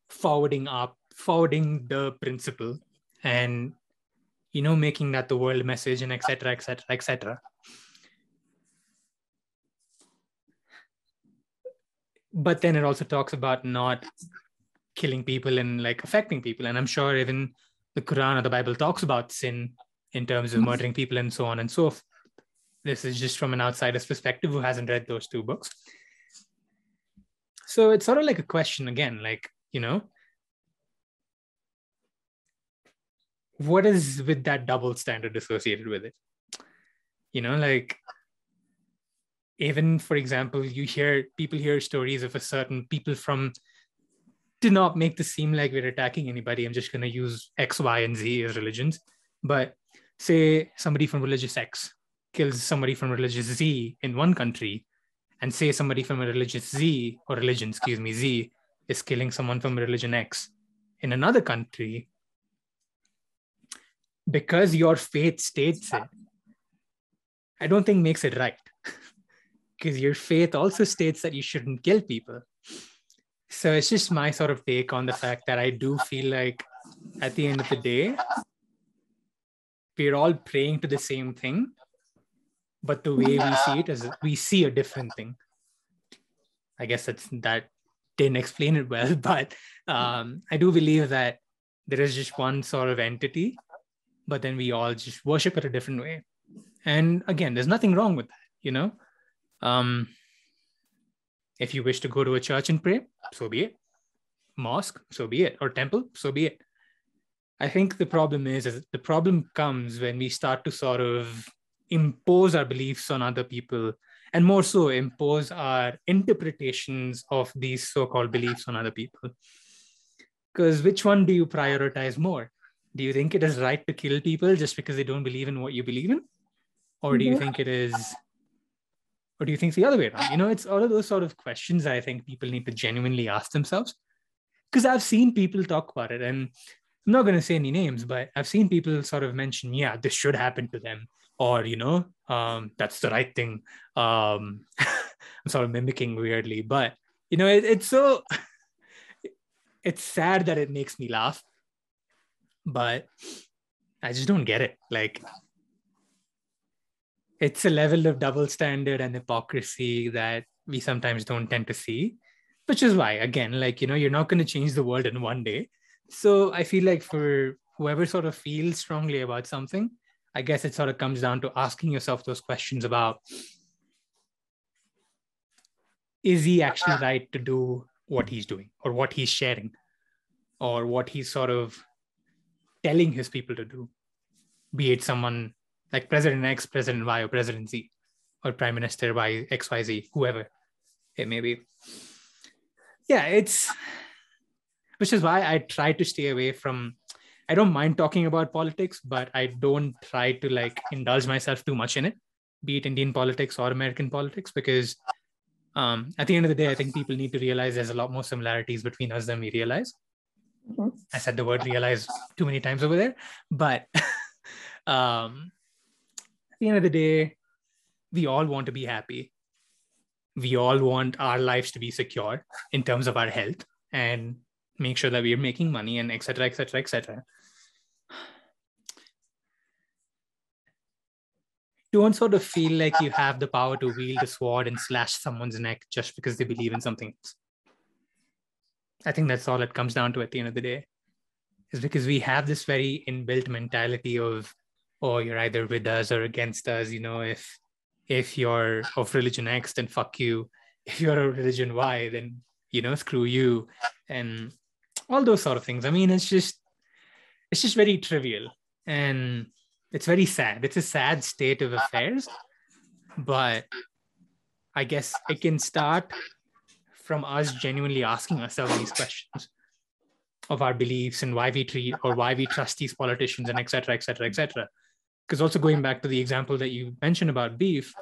forwarding up, forwarding the principle and you know, making that the world message and etc. etc. etc. But then it also talks about not killing people and like affecting people. And I'm sure even the Quran or the Bible talks about sin in terms of murdering people and so on and so forth. This is just from an outsider's perspective who hasn't read those two books. So it's sort of like a question again, like, you know, what is with that double standard associated with it? You know, like, even for example, you hear people hear stories of a certain people from to not make this seem like we're attacking anybody. I'm just going to use X, Y, and Z as religions. But say somebody from religious X kills somebody from religious Z in one country, and say somebody from a religion Z or religion, excuse me, Z is killing someone from religion X in another country, because your faith states it, I don't think makes it right. *laughs* because your faith also states that you shouldn't kill people. So it's just my sort of take on the fact that I do feel like at the end of the day, we're all praying to the same thing, but the way we see it is we see a different thing. I guess that's that didn't explain it well, *laughs* but um, I do believe that there is just one sort of entity, but then we all just worship it a different way. And again, there's nothing wrong with that, you know. Um, if you wish to go to a church and pray, so be it. Mosque, so be it, or temple, so be it. I think the problem is, is the problem comes when we start to sort of impose our beliefs on other people and more so impose our interpretations of these so-called beliefs on other people. Because which one do you prioritize more? Do you think it is right to kill people just because they don't believe in what you believe in? Or do you think it is or do you think it's the other way around? You know it's all of those sort of questions i think people need to genuinely ask themselves. Because i've seen people talk about it and i'm not going to say any names but i've seen people sort of mention yeah this should happen to them. Or you know um, that's the right thing. Um, *laughs* i'm sort of mimicking weirdly but you know it, it's so *laughs* it's sad that it makes me laugh but i just don't get it. Like it's a level of double standard and hypocrisy that we sometimes don't tend to see which is why again like you know you're not going to change the world in one day so i feel like for whoever sort of feels strongly about something I guess it sort of comes down to asking yourself those questions about is he actually uh-huh. right to do what he's doing or what he's sharing or what he's sort of telling his people to do, be it someone like President X, President Y, or President Z, or Prime Minister Y, XYZ, whoever it may be. Yeah, it's which is why I try to stay away from I don't mind talking about politics, but I don't try to like indulge myself too much in it, be it Indian politics or American politics, because um, at the end of the day, I think people need to realize there's a lot more similarities between us than we realize. Mm-hmm. I said the word realize too many times over there, but *laughs* um, at the end of the day, we all want to be happy. We all want our lives to be secure in terms of our health and make sure that we are making money and etc etc etc don't sort of feel like you have the power to wield a sword and slash someone's neck just because they believe in something else. I think that's all it comes down to at the end of the day is because we have this very inbuilt mentality of oh you're either with us or against us. You know if if you're of religion x then fuck you. If you're a religion y then you know screw you. And all those sort of things. I mean, it's just it's just very trivial and it's very sad. It's a sad state of affairs, but I guess it can start from us genuinely asking ourselves these questions of our beliefs and why we treat or why we trust these politicians and etc etc etc because also going back to the example that you mentioned about beef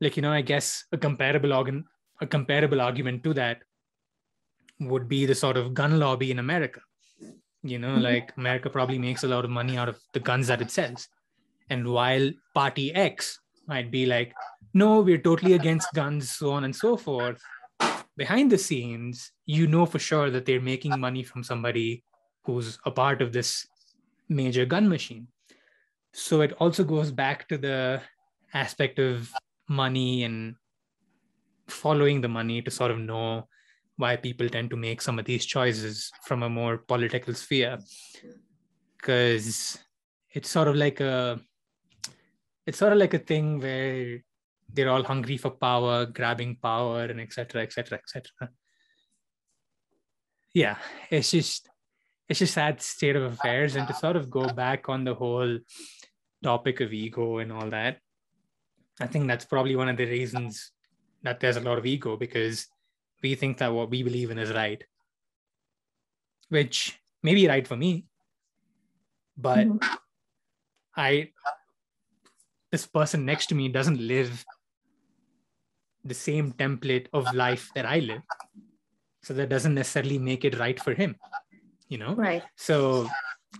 like you know i guess a comparable organ a comparable argument to that would be the sort of gun lobby in America. You know, mm-hmm. like America probably makes a lot of money out of the guns that it sells. And while party X might be like, no, we're totally against guns, so on and so forth, behind the scenes, you know for sure that they're making money from somebody who's a part of this major gun machine. So it also goes back to the aspect of money and following the money to sort of know why people tend to make some of these choices from a more political sphere. Because it's sort of like a it's sort of like a thing where they're all hungry for power grabbing power and etc etc etc yeah it's just it's just sad state of affairs and to sort of go back on the whole topic of ego and all that i think that's probably one of the reasons that there's a lot of ego because we think that what we believe in is right, which may be right for me, but mm-hmm. I, this person next to me doesn't live the same template of life that I live. So that doesn't necessarily make it right for him, you know? Right. So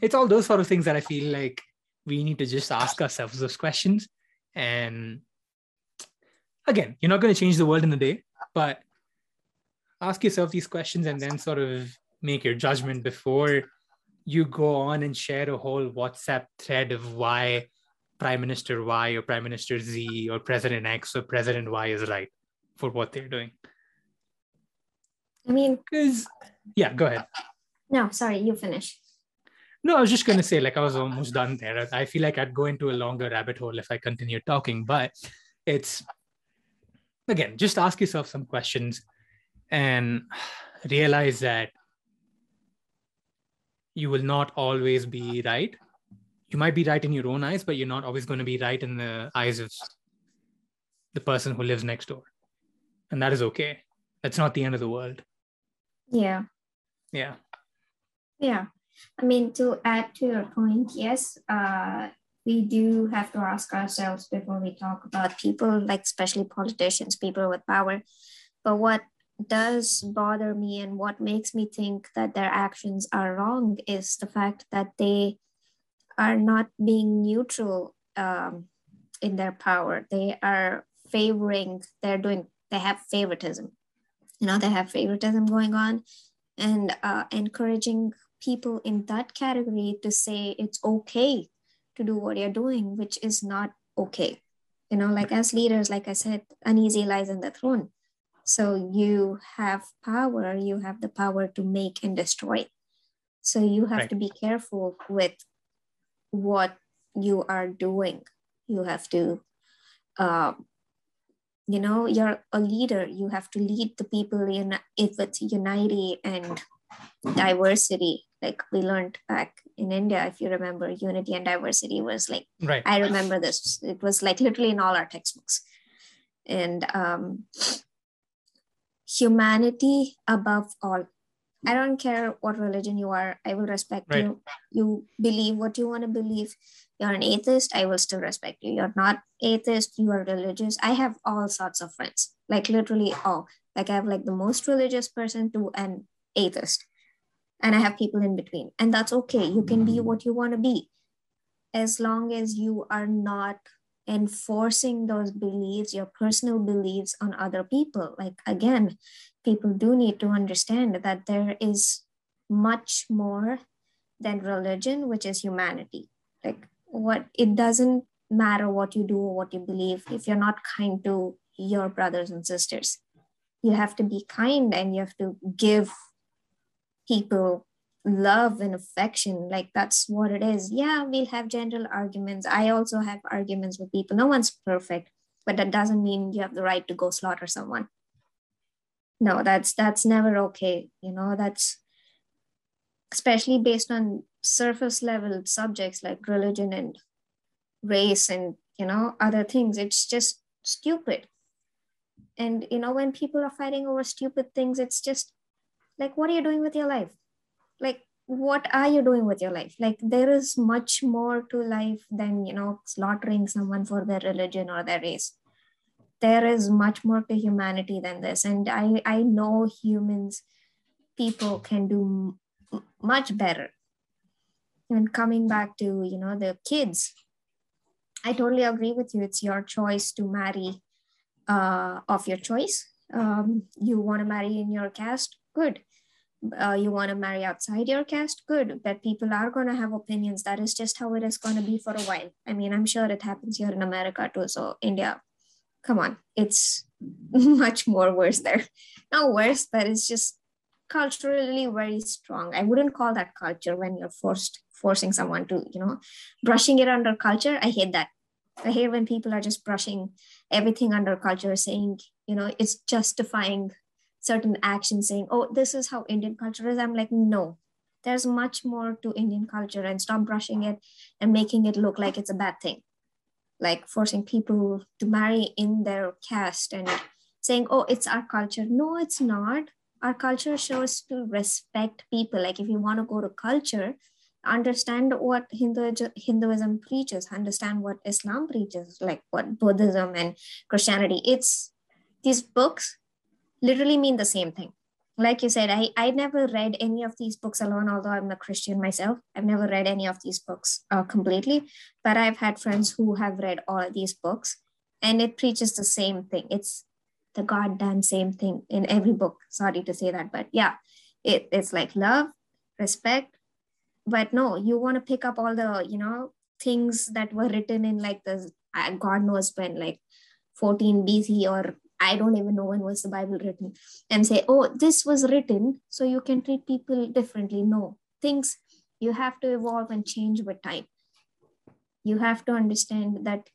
it's all those sort of things that I feel like we need to just ask ourselves those questions. And again, you're not going to change the world in a day, but ask yourself these questions and then sort of make your judgment before you go on and share a whole WhatsApp thread of why Prime Minister Y or Prime Minister Z or President X or President Y is right for what they're doing. I mean, because yeah, go ahead. No, sorry, you finish. No, I was just gonna say, like, I was almost done there. I feel like I'd go into a longer rabbit hole if I continue talking, but it's again, just ask yourself some questions and realize that you will not always be right you might be right in your own eyes, but you're not always going to be right in the eyes of the person who lives next door. And that is okay. That's not the end of the world. Yeah. Yeah. Yeah. I mean, to add to your point, yes, uh, we do have to ask ourselves before we talk about people, like especially politicians, people with power. But what does bother me and what makes me think that their actions are wrong is the fact that they are not being neutral um, in their power. They are favoring, they're doing, they have favoritism. You know, they have favoritism going on and uh, encouraging people in that category to say it's okay to do what you're doing, which is not okay. You know, like as leaders, like I said, uneasy lies in the throne. So you have power, you have the power to make and destroy. So you have right. to be careful with what you are doing. You have to, uh, you know, you're a leader. You have to lead the people in if it's unity and diversity. Like we learned back in India, if you remember, unity and diversity was like, right. I remember this. It was like literally in all our textbooks. And um, humanity above all I don't care what religion you are. I will respect right. you. You believe what you want to believe. You're an atheist. I will still respect you. You're not atheist. You are religious. I have all sorts of friends, like literally all. Like I have like the most religious person to an atheist, and I have people in between, and that's okay. You can be what you want to be, as long as you are not enforcing those beliefs, your personal beliefs on other people. Like again, people do need to understand that there is much more than religion, which is humanity. Like what it doesn't matter what you do or what you believe if you're not kind to your brothers and sisters. You have to be kind and you have to give people love and affection. Like that's what it is. Yeah, we'll have general arguments. I also have arguments with people. No one's perfect, but that doesn't mean you have the right to go slaughter someone no that's that's never okay you know that's especially based on surface level subjects like religion and race and you know other things it's just stupid and you know when people are fighting over stupid things it's just like what are you doing with your life like what are you doing with your life? Like there is much more to life than you know slaughtering someone for their religion or their race. There is much more to humanity than this. And i i know humans people can do m- much better. And coming back to you know the kids i totally agree with you. It's your choice to marry uh, of your choice. Um, you want to marry in your caste? Good uh, you want to marry outside your caste good but people are going to have opinions that is just how it is going to be for a while i mean i'm sure it happens here in america too so india come on, it's *laughs* much more worse there. Not worse, but it's just culturally very strong. I wouldn't call that culture when you're forced forcing someone to, you know, brushing it under culture. I hate that. I hate when people are just brushing everything under culture, saying, you know, it's justifying certain actions, saying, oh, this is how Indian culture is. I'm like, no, there's much more to Indian culture and stop brushing it and making it look like it's a bad thing like forcing people to marry in their caste and saying, oh, it's our culture. No, it's not. Our culture shows to respect people. Like if you want to go to culture, understand what Hindu, Hinduism preaches, understand what Islam preaches, like what Buddhism and Christianity. It's these books literally mean the same thing. Like you said i i never read any of these books alone although i'm a christian myself. I've never read any of these books uh, completely but i've had friends who have read all these books and it preaches the same thing. It's the goddamn same thing in every book. Sorry to say that but yeah it, it's like love respect but no you want to pick up all the you know things that were written in like the uh, god knows when like 14 bc or I don't even know when was the Bible written, and say, oh, this was written so you can treat people differently. No, things you have to evolve and change with time. You have to understand that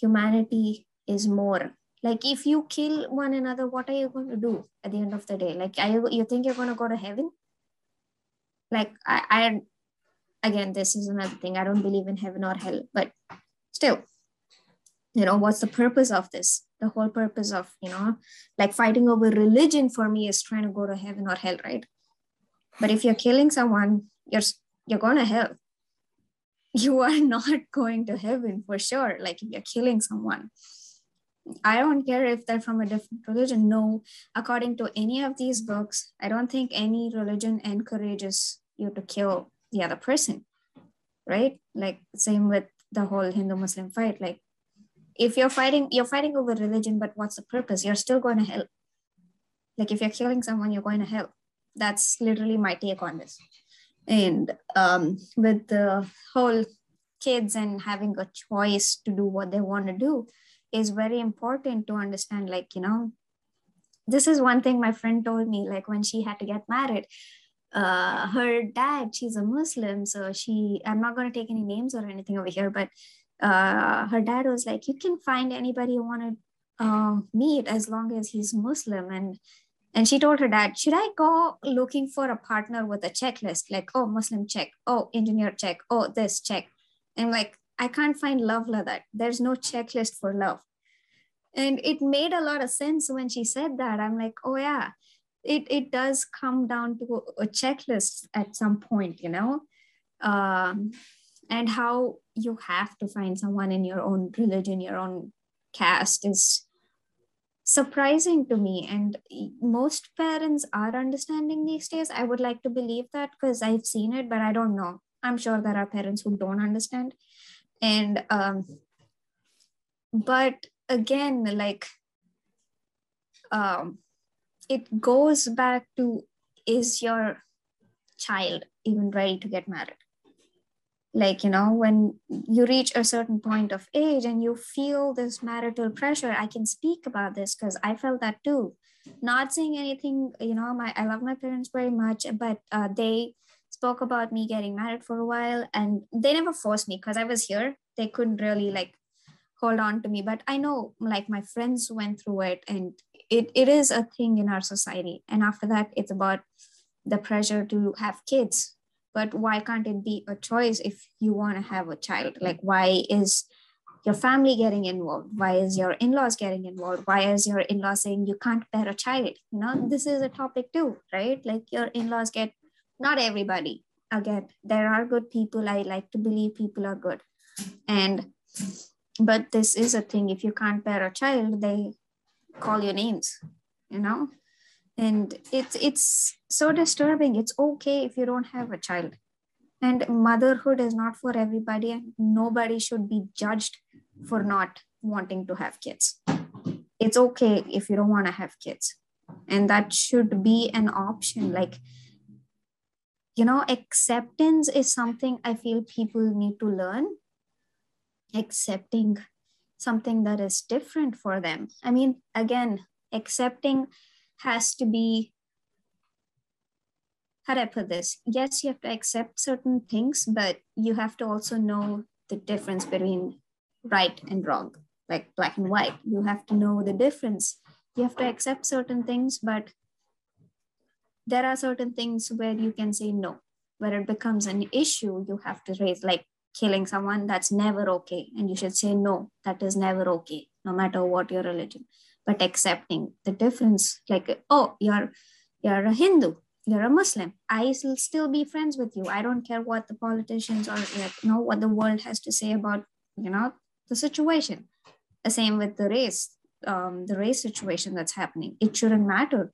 humanity is more. Like if you kill one another, what are you going to do at the end of the day? Like, you, you think you're going to go to heaven? Like I, I, again, this is another thing. I don't believe in heaven or hell, but still, you know, what's the purpose of this? The whole purpose of you know like fighting over religion for me is trying to go to heaven or hell right? But if you're killing someone you're you're going to hell. *laughs* You are not going to heaven for sure like if you're killing someone. I don't care if they're from a different religion. No according to any of these books i don't think any religion encourages you to kill the other person right? Like same with the whole hindu muslim fight like if you're fighting you're fighting over religion but what's the purpose? You're still going to hell. Like if you're killing someone you're going to hell. That's literally my take on this. And um, with the whole kids and having a choice to do what they want to do is very important to understand like you know this is one thing my friend told me like when she had to get married uh, her dad she's a muslim so she i'm not going to take any names or anything over here but uh, her dad was like, you can find anybody you want to uh, meet as long as he's Muslim. And and she told her dad, should I go looking for a partner with a checklist? Like, oh, Muslim check, oh, engineer check, oh, this check. And like, I can't find love like that. There's no checklist for love. And it made a lot of sense when she said that. I'm like, oh yeah, it, it does come down to a checklist at some point, you know? Um, and how you have to find someone in your own religion your own caste is surprising to me. And most parents are understanding these days. I would like to believe that because i've seen it but i don't know. I'm sure there are parents who don't understand. And um but again like um it goes back to is your child even ready to get married like you know when you reach a certain point of age and you feel this marital pressure i can speak about this because i felt that too. Not saying anything you know my i love my parents very much but uh, they spoke about me getting married for a while and they never forced me because i was here. They couldn't really like hold on to me but i know like my friends went through it and it, it is a thing in our society. And after that it's about the pressure to have kids but why can't it be a choice if you want to have a child? Like why is your family getting involved? Why is your in-laws getting involved? Why is your in-law saying you can't bear a child? You know this is a topic too right? Like your in-laws get not everybody again there are good people i like to believe people are good. And but this is a thing if you can't bear a child they call you names you know and it's it's so disturbing. It's okay if you don't have a child. And motherhood is not for everybody and nobody should be judged for not wanting to have kids. It's okay if you don't want to have kids. And that should be an option like you know acceptance is something i feel people need to learn. Accepting something that is different for them. I mean again accepting has to be how do I put this? Yes, you have to accept certain things, but you have to also know the difference between right and wrong, like black and white. You have to know the difference. You have to accept certain things, but there are certain things where you can say no, where it becomes an issue, you have to raise, like killing someone, that's never okay. And you should say no, that is never okay, no matter what your religion but accepting the difference. Like oh you're you're a hindu you're a muslim. I will still be friends with you. I don't care what the politicians or like know what the world has to say about you know the situation. The same with the race um, the race situation that's happening. It shouldn't matter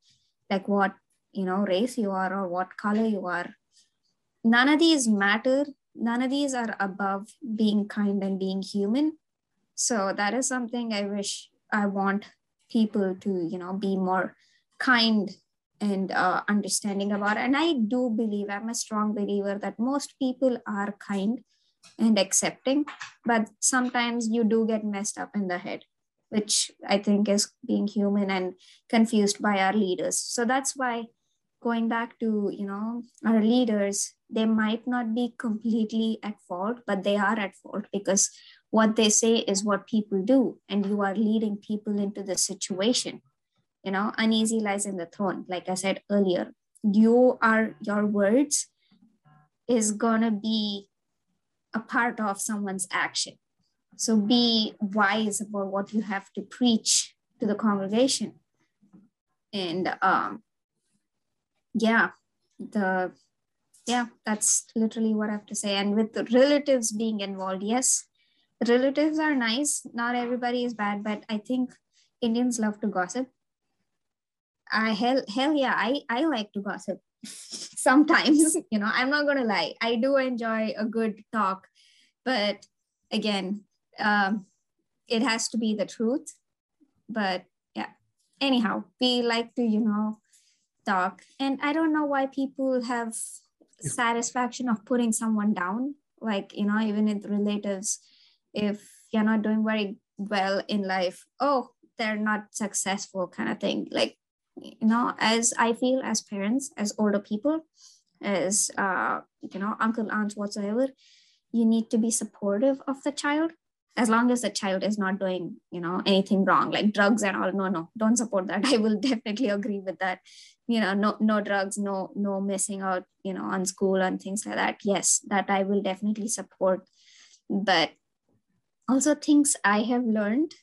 like what you know race you are or what color you are. None of these matter. None of these are above being kind and being human. So that is something i wish i want people to you know be more kind and uh, understanding about. And i do believe i'm a strong believer that most people are kind and accepting but sometimes you do get messed up in the head which i think is being human and confused by our leaders. So that's why going back to you know our leaders they might not be completely at fault but they are at fault because what they say is what people do and you are leading people into the situation. You know uneasy lies in the throne like i said earlier. You are your words is gonna be a part of someone's action. So be wise about what you have to preach to the congregation. And um yeah the yeah that's literally what i have to say. And with the relatives being involved yes relatives are nice. Not everybody is bad but i think indians love to gossip. I hell hell yeah i i like to gossip *laughs* sometimes *laughs* you know i'm not gonna lie. I do enjoy a good talk but again um it has to be the truth. But yeah anyhow we like to you know talk. And i don't know why people have satisfaction of putting someone down. Like you know even with relatives if you're not doing very well in life oh they're not successful kind of thing. Like you know as i feel as parents as older people as uh you know uncle aunts whatsoever you need to be supportive of the child. As long as the child is not doing you know anything wrong like drugs and all no no don't support that. *laughs* I will definitely agree with that. You know no no drugs no no missing out you know on school and things like that. Yes that i will definitely support. But also things i have learned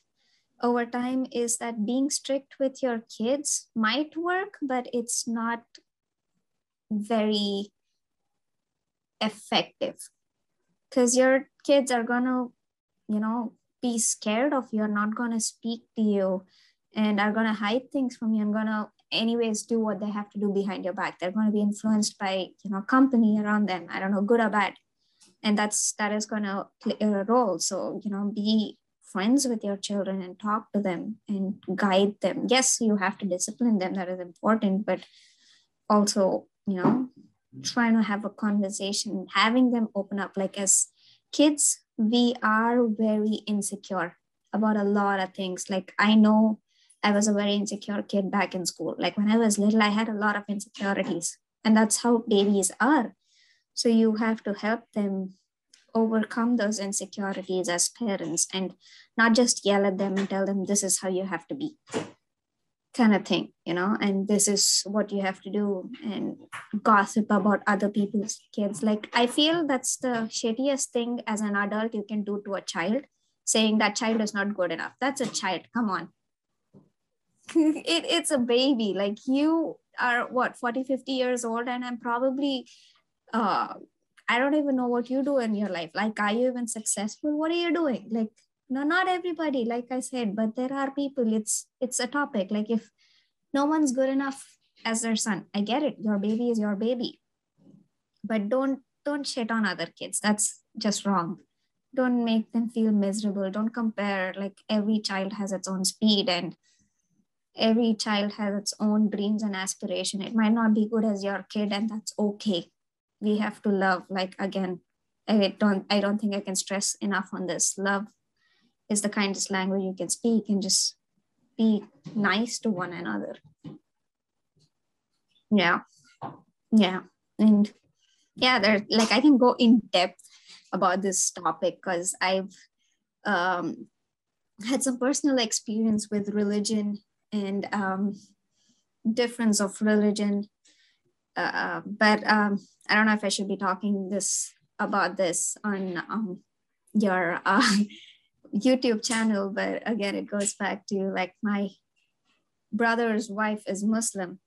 over time is that being strict with your kids might work but it's not very effective. Because your kids are going to you know be scared of you are not going to speak to you and are going to hide things from you and going to anyways do what they have to do behind your back. They're going to be influenced by you know company around them. I don't know good or bad and that's that is going to play a role so you know be friends with your children and talk to them and guide them yes you have to discipline them that is important but also you know trying to have a conversation having them open up like as kids we are very insecure about a lot of things. Like I know I was a very insecure kid back in school. Like when I was little, I had a lot of insecurities, and that's how babies are. So you have to help them overcome those insecurities as parents and not just yell at them and tell them this is how you have to be kind of thing, you know, and this is what you have to do and gossip about other people's kids. Like, I feel that's the shittiest thing as an adult you can do to a child, saying that child is not good enough. That's a child. Come on. *laughs* it, it's a baby. Like, you are what, 40, 50 years old, and I'm probably, uh, I don't even know what you do in your life. Like, are you even successful? What are you doing? Like, no not everybody like i said but there are people. It's it's a topic. Like if no one's good enough as their son i get it. Your baby is your baby. But don't don't shit on other kids. That's just wrong. Don't make them feel miserable. Don't compare like every child has its own speed and every child has its own dreams and aspiration. It might not be good as your kid and that's okay we have to love like again i don't i don't think i can stress enough on this. Love is the kindest language you can speak and just be nice to one another. Yeah. Yeah. And yeah there like i can go in depth about this topic because i've um, had some personal experience with religion and um, difference of religion uh, but um, i don't know if i should be talking this about this on um, your uh, *laughs* YouTube channel, but again, it goes back to like my brother's wife is Muslim.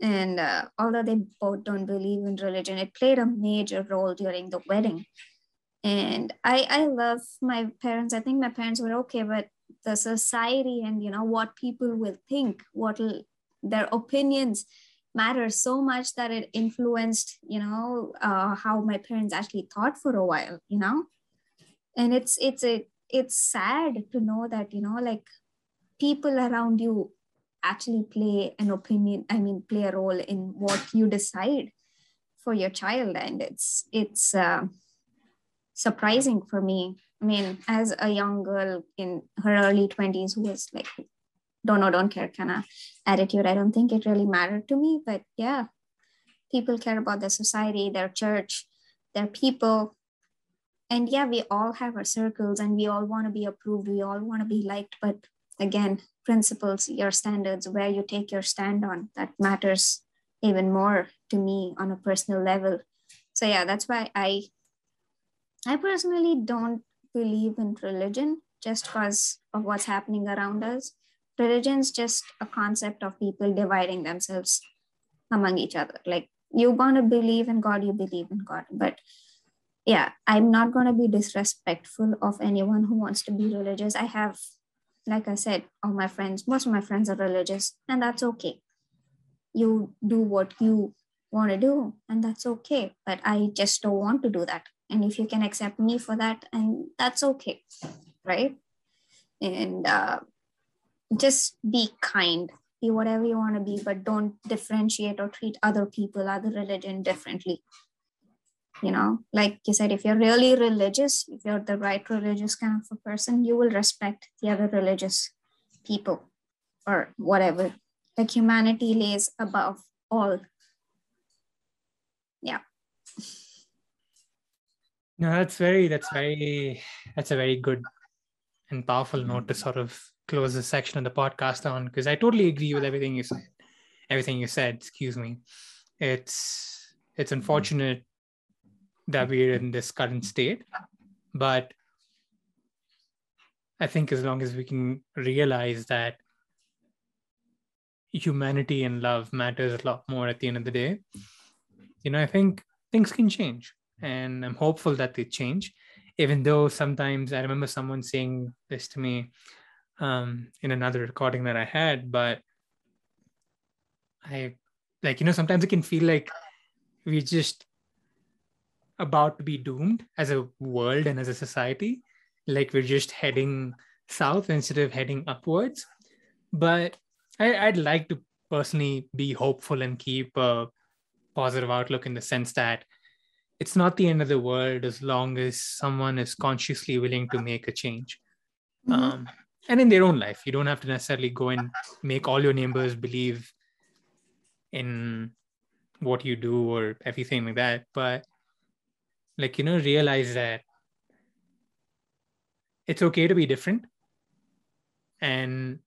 And uh, although they both don't believe in religion, it played a major role during the wedding. And I, I love my parents. I think my parents were okay, but the society and you know what people will think what their opinions matter so much that it influenced you know uh, how my parents actually thought for a while you know? And it's it's a it's sad to know that you know like people around you actually play an opinion i mean play a role in what you decide for your child. And it's it's uh, surprising for me. I mean as a young girl in her early 20s who was like don't know don't care kind of attitude. I don't think it really mattered to me but yeah. People care about their society their church their people. And yeah we all have our circles and we all want to be approved we all want to be liked but again principles your standards where you take your stand on that matters even more to me on a personal level. So yeah that's why i i personally don't believe in religion just because of what's happening around us religion's just a concept of people dividing themselves among each other. Like you want to believe in god you believe in god. But yeah i'm not going to be disrespectful of anyone who wants to be religious. I have like i said all my friends most of my friends are religious and that's okay. You do what you want to do and that's okay. But i just don't want to do that. And if you can accept me for that and that's okay right? And uh, just be kind. Be whatever you want to be but don't differentiate or treat other people other religion differently. You know like you said if you're really religious if you're the right religious kind of a person you will respect the other religious people or whatever. Like humanity lays above all. Yeah. No that's very that's very that's a very good and powerful note to sort of close this section of the podcast on because i totally agree with everything you said everything you said excuse me it's it's mm-hmm. unfortunate that we're in this current state. But I think as long as we can realize that humanity and love matters a lot more at the end of the day, you know, I think things can change. And I'm hopeful that they change, even though sometimes I remember someone saying this to me um, in another recording that I had, but I like, you know, sometimes it can feel like we're just about to be doomed as a world and as a society. Like we're just heading south instead of heading upwards. But I, would like to personally be hopeful and keep a positive outlook in the sense that it's not the end of the world as long as someone is consciously willing to make a change. Mm-hmm. Um, and in their own life, you don't have to necessarily go and make all your neighbors believe in what you do or everything like that. But like you know realize that it's okay to be different and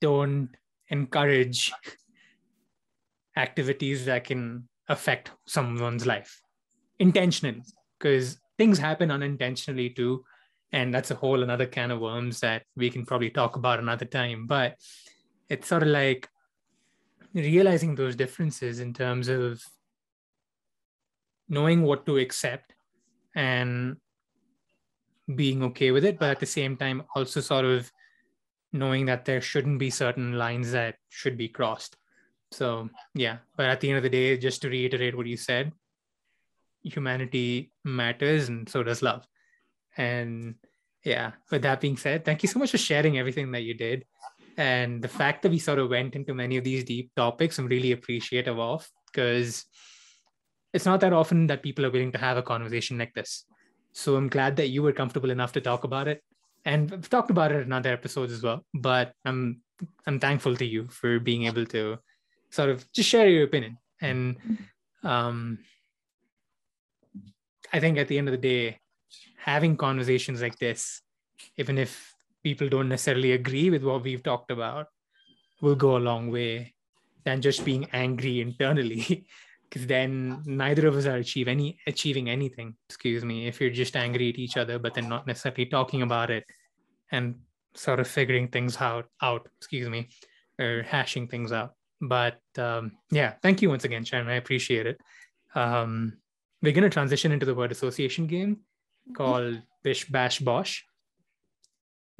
don't encourage activities that can affect someone's life intentionally because things happen unintentionally too and that's a whole another can of worms that we can probably talk about another time. But it's sort of like realizing those differences in terms of knowing what to accept and being okay with it but at the same time also sort of knowing that there shouldn't be certain lines that should be crossed. So yeah. But at the end of the day just to reiterate what you said humanity matters and so does love and yeah with that being said thank you so much for sharing everything that you did and the fact that we sort of went into many of these deep topics i'm really appreciative of because it's not that often that people are willing to have a conversation like this. So I'm glad that you were comfortable enough to talk about it. And I've talked about it in other episodes as well. But I'm I'm thankful to you for being able to sort of just share your opinion. And um, I think at the end of the day, having conversations like this, even if people don't necessarily agree with what we've talked about, will go a long way than just being angry internally. *laughs* Because then neither of us are achieve any achieving anything. Excuse me if you're just angry at each other but then not necessarily talking about it and sort of figuring things out out excuse me or hashing things out. But um, yeah thank you once again sharon i appreciate it. Um, we're going to transition into the word association game called bish bash bosh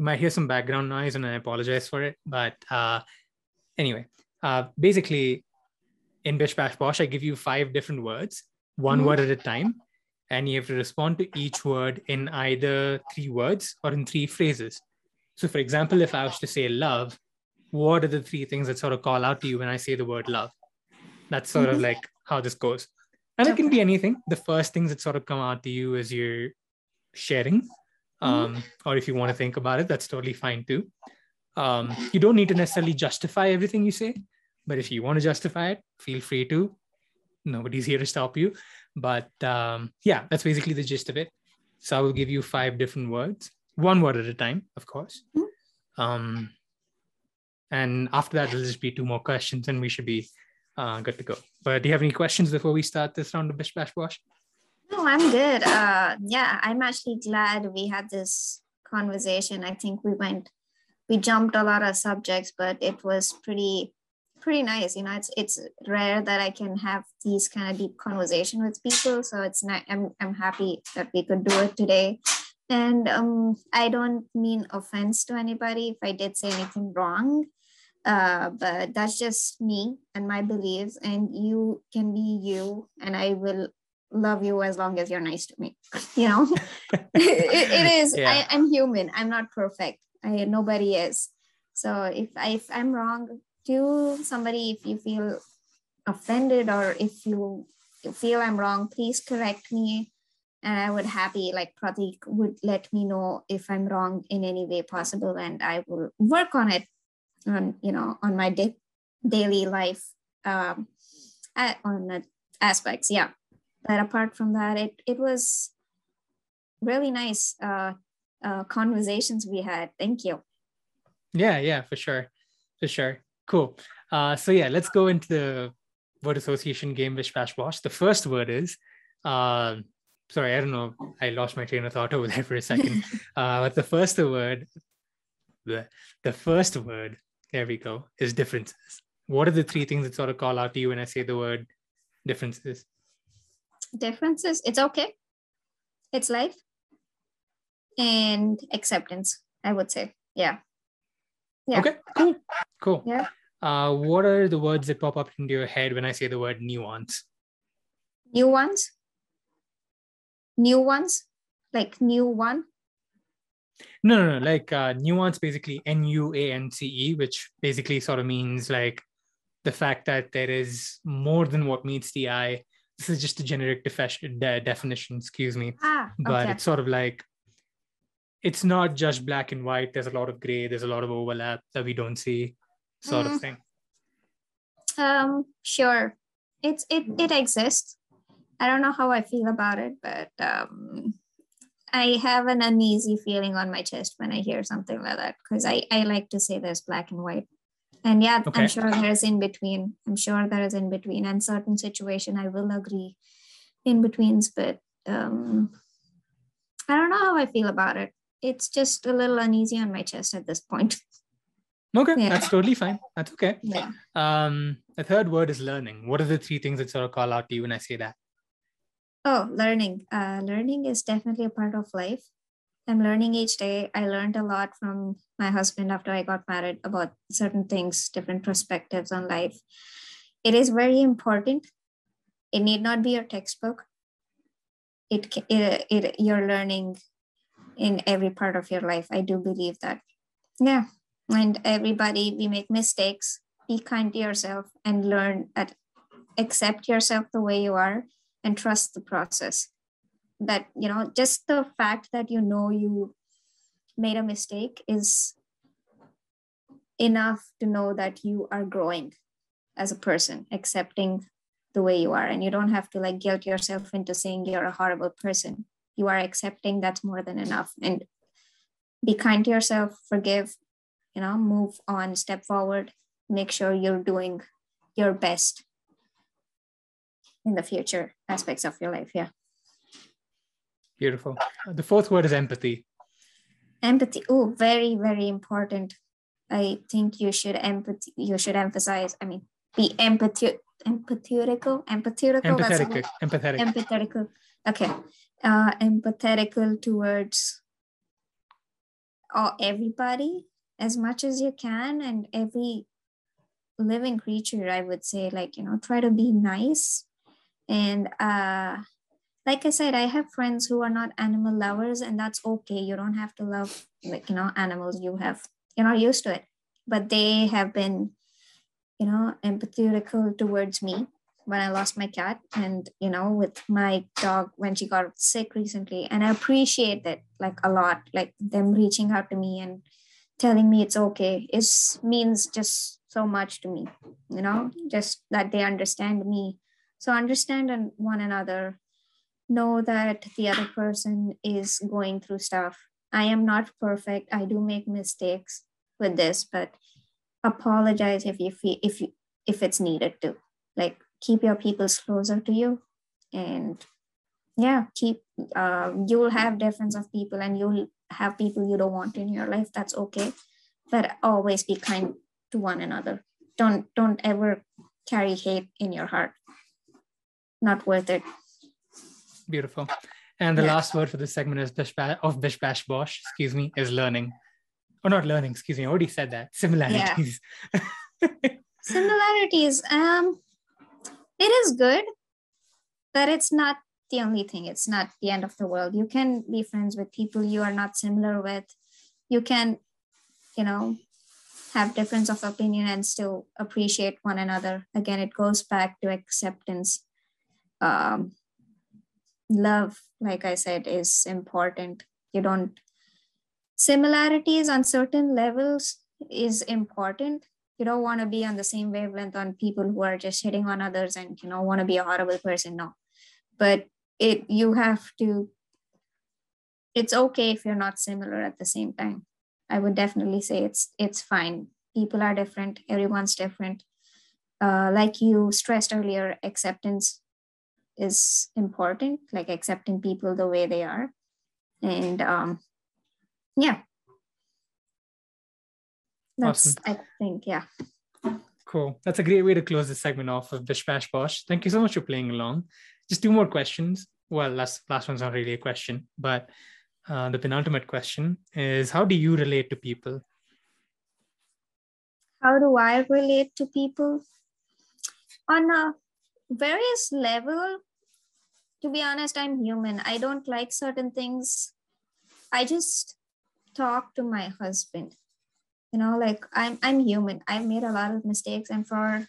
you might hear some background noise, and I apologize for it. But uh, anyway, uh, basically, in Bish Bash Bosh, I give you five different words, one mm-hmm. word at a time, and you have to respond to each word in either three words or in three phrases. So, for example, if I was to say love, what are the three things that sort of call out to you when I say the word love? That's sort mm-hmm. of like how this goes. And okay. it can be anything. The first things that sort of come out to you is you're sharing. Mm-hmm. Um, mm-hmm. Or if you want to think about it, that's totally fine too. Um, you don't need to necessarily justify everything you say, but if you want to justify it, feel free to. Nobody's here to stop you. But um, yeah, that's basically the gist of it. So I will give you five different words, one word at a time, of course. Mm-hmm. Um, and after that, it'll just be two more questions and we should be uh, good to go. But do you have any questions before we start this round of Bish Bash Bosh? No, I'm good. Uh, yeah, I'm actually glad we had this conversation. I think we went, we jumped a lot of subjects, but it was pretty pretty nice. You know, it's it's rare that I can have these kind of deep conversation with people. So it's not. I'm I'm happy that we could do it today. And um, I don't mean offense to anybody if I did say anything wrong. Uh, but that's just me and my beliefs. And you can be you, and I will love you as long as you're nice to me. You know, *laughs* it, it *laughs* is. Yeah. I, I'm human. I'm not perfect. I nobody is. So if I if I'm wrong, to somebody if you feel offended or if you feel I'm wrong, please correct me. And I would happy, like Prateek would let me know if I'm wrong in any way possible, and I will work on it on you know on my da- daily life um, at, on the aspects. Yeah, but apart from that, it it was really nice uh, uh, conversations we had. Thank you. Yeah, yeah, for sure, for sure. Cool. Uh, so yeah, let's go into the word association game with Bash Bosh. The first word is, uh, sorry, I don't know, I lost my train of thought over there for a second. *laughs* uh, but the first word, the, the first word, there we go, is differences. What are the three things that sort of call out to you when I say the word differences? Differences, it's okay. It's life and acceptance, I would say. Yeah. Yeah. Okay, cool. Cool. Yeah. Uh, what are the words that pop up into your head when I say the word nuance? New ones? New ones? Like new one? No, no, no. Like uh, nuance, basically N U A N C E, which basically sort of means like the fact that there is more than what meets the eye. This is just a generic de- definition, excuse me. Ah, okay. But it's sort of like it's not just black and white. There's a lot of gray. There's a lot of overlap that we don't see sort mm. of thing? Um, sure. It's it it exists. I don't know how I feel about it, but um, I have an uneasy feeling on my chest when I hear something like that because I, I like to say there's black and white. And yeah, okay. I'm sure there's in between. I'm sure there is in between. And certain situation I will agree in betweens, but um, I don't know how I feel about it. It's just a little uneasy on my chest at this point. Okay, yeah. that's totally fine. That's okay. Yeah. Um, the third word is learning. What are the three things that sort of call out to you when I say that? Oh, learning. Uh, learning is definitely a part of life. I'm learning each day. I learned a lot from my husband after I got married about certain things, different perspectives on life. It is very important. It need not be your textbook. It, it, it you're learning in every part of your life. I do believe that. Yeah and everybody we make mistakes be kind to yourself and learn that accept yourself the way you are and trust the process that you know just the fact that you know you made a mistake is enough to know that you are growing as a person accepting the way you are. And you don't have to like guilt yourself into saying you're a horrible person. You are accepting that's more than enough. And be kind to yourself forgive you know move on step forward make sure you're doing your best in the future aspects of your life. Yeah beautiful. The fourth word is empathy. Empathy. Oh very very important. I think you should empathy you should emphasize i mean be empathy empathetical empathetical empathetic empathetic. Empathetical. Okay. Uh empathetical towards all, everybody as much as you can and every living creature i would say like you know try to be nice. And uh like i said i have friends who are not animal lovers and that's okay. You don't have to love like you know animals. You have you're not used to it. But they have been you know empathetical towards me when i lost my cat and you know with my dog when she got sick recently. And i appreciate that like a lot like them reaching out to me and telling me it's okay. It means just so much to me you know just that they understand me. So understand one another know that the other person is going through stuff. I am not perfect. I do make mistakes with this but apologize if you feel if you if it's needed to. Like keep your peoples closer to you and yeah keep uh, you'll have difference of people and you'll have people you don't want in your life. That's okay. But always be kind to one another. Don't don't ever carry hate in your heart. Not worth it beautiful. And the yeah. last word for this segment is bish bash, of bish bash bosh excuse me is learning. Or not learning excuse me i already said that. Similarities. Yeah. *laughs* similarities. Um it is good but it's not the only thing. It's not the end of the world. You can be friends with people you are not similar with. You can you know have difference of opinion and still appreciate one another. Again it goes back to acceptance. Um, love like i said is important you don't similarities on certain levels is important you don't want to be on the same wavelength on people who are just hitting on others and you know want to be a horrible person no but it you have to it's okay if you're not similar at the same time I would definitely say it's it's fine. People are different. Everyone's different. Uh, like you stressed earlier, acceptance is important. Like accepting people the way they are, and um, yeah, that's awesome. I think yeah. Cool. That's a great way to close the segment off of Bish Bash Bosh. Thank you so much for playing along. Just two more questions. Well, last last one's not really a question, but uh, the penultimate question is how do you relate to people? How do I relate to people? On a various level, to be honest, I'm human. I don't like certain things. I just talk to my husband. You know, like I'm I'm human. I've made a lot of mistakes and for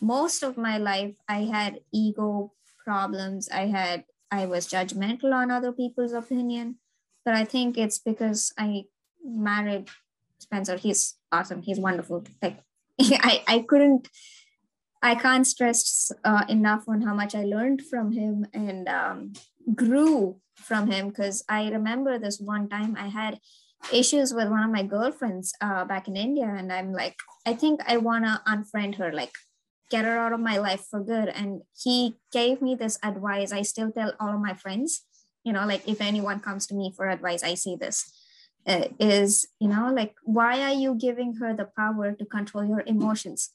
most of my life I had ego problems. I had I was judgmental on other people's opinion but I think it's because I married Spencer. He's awesome. He's wonderful. Like *laughs* I, I couldn't, I can't stress uh, enough on how much I learned from him and um, grew from him. Because I remember this one time I had issues with one of my girlfriends uh, back in India, and I'm like, I think I wanna unfriend her. Like get her out of my life for good. And he gave me this advice. I still tell all of my friends you know like if anyone comes to me for advice i say this uh, is you know like why are you giving her the power to control your emotions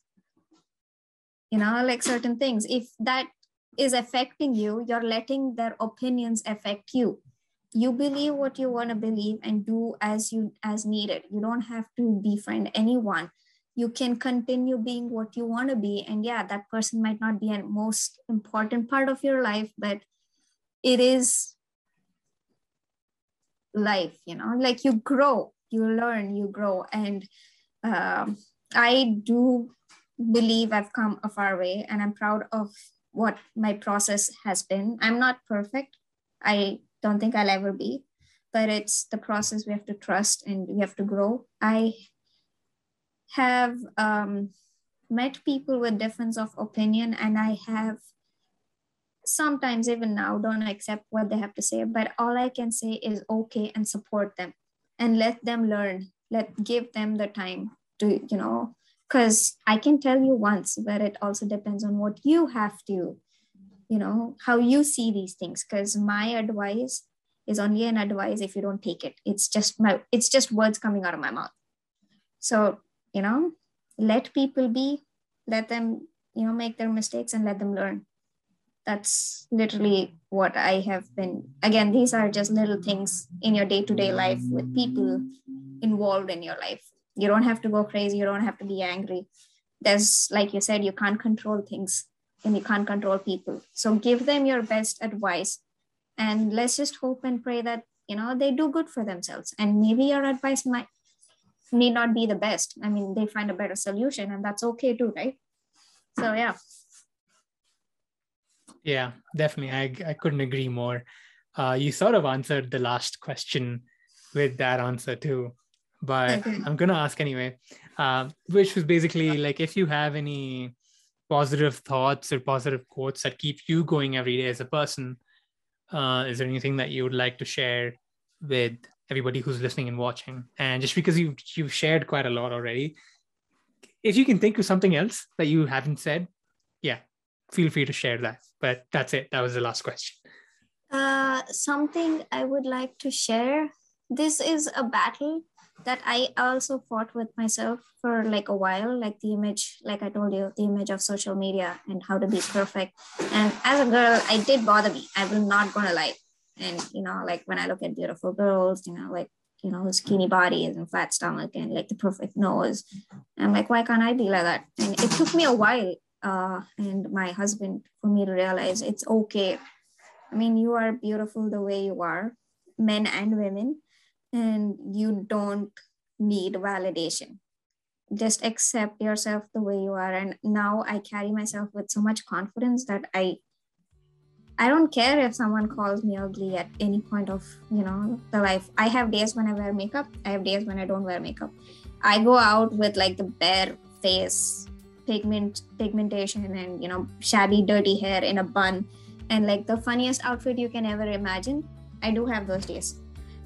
you know like certain things. If that is affecting you you're letting their opinions affect you. You believe what you want to believe and do as you as needed. You don't have to befriend anyone. You can continue being what you want to be and yeah that person might not be a most important part of your life but it is life you know? Like you grow you learn you grow. And um, i do believe i've come a far way and i'm proud of what my process has been. I'm not perfect. I don't think i'll ever be but it's the process we have to trust and we have to grow. I have um, met people with difference of opinion and i have sometimes even now don't accept what they have to say but all i can say is okay and support them and let them learn let give them the time to you know because i can tell you once but it also depends on what you have to you know how you see these things. Because my advice is only an advice if you don't take it. It's just my it's just words coming out of my mouth. So you know let people be let them you know make their mistakes and let them learn. That's literally what i have been again these are just little things in your day-to-day life with people involved in your life you don't have to go crazy. You don't have to be angry. There's like you said you can't control things and you can't control people. So give them your best advice and let's just hope and pray that you know they do good for themselves. And maybe your advice might need not be the best. I mean they find a better solution and that's okay too right? So yeah. Yeah definitely. I, I couldn't agree more. Uh, you sort of answered the last question with that answer too but okay. i'm going to ask anyway uh, which was basically like if you have any positive thoughts or positive quotes that keep you going every day as a person uh, is there anything that you would like to share with everybody who's listening and watching? And just because you you've shared quite a lot already if you can think of something else that you haven't said yeah feel free to share that. But that's it. That was the last question. Uh, something i would like to share. This is a battle that I also fought with myself for like a while, like the image, like I told you, the image of social media and how to be perfect. And as a girl, I did bother me. I will not gonna lie. And you know, like when I look at beautiful girls, you know, like you know, skinny bodies and flat stomach and like the perfect nose, I'm like, why can't I be like that? And it took me a while, uh, and my husband for me to realize it's okay. I mean, you are beautiful the way you are, men and women and you don't need validation. Just accept yourself the way you are. And now i carry myself with so much confidence that i i don't care if someone calls me ugly at any point of you know the life. I have days when i wear makeup. I have days when i don't wear makeup. I go out with like the bare face pigment pigmentation and you know shabby dirty hair in a bun. And like the funniest outfit you can ever imagine i do have those days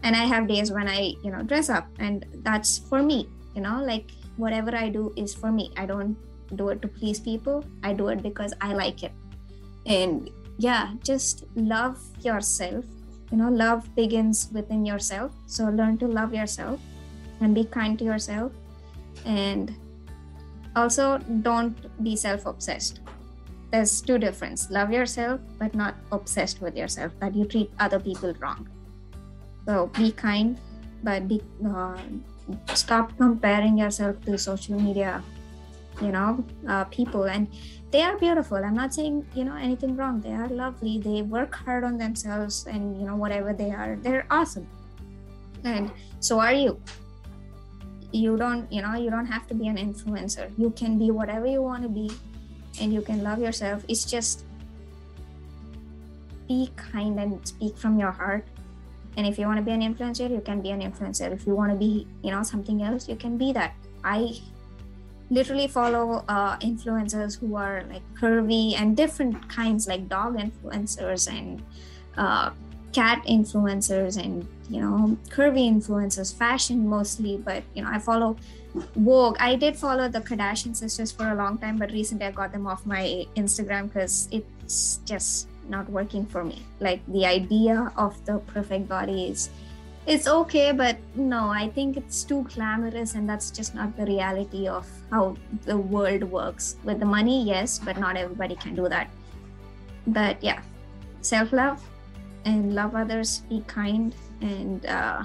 and i have days when i you know dress up and that's for me you know like whatever i do is for me. I don't do it to please people. I do it because i like it. And yeah just love yourself you know love begins within yourself. So learn to love yourself and be kind to yourself. And also don't be self-obsessed. There's two difference. Love yourself but not obsessed with yourself that you treat other people wrong so be kind, but be, uh, stop comparing yourself to social media, you know, uh, people. And they are beautiful. I'm not saying, you know, anything wrong. They are lovely. They work hard on themselves and, you know, whatever they are, they're awesome. And so are you. You don't, you know, you don't have to be an influencer. You can be whatever you want to be and you can love yourself. It's just be kind and speak from your heart and if you want to be an influencer you can be an influencer. If you want to be you know something else you can be that. I literally follow uh, influencers who are like curvy and different kinds like dog influencers and uh, cat influencers and you know curvy influencers fashion mostly but you know i follow vogue. I did follow the kardashian sisters for a long time but recently i got them off my instagram because it's just not working for me. Like the idea of the perfect body is it's okay but no i think it's too glamorous and that's just not the reality of how the world works. With the money yes but not everybody can do that. But yeah self-love and love others be kind and uh,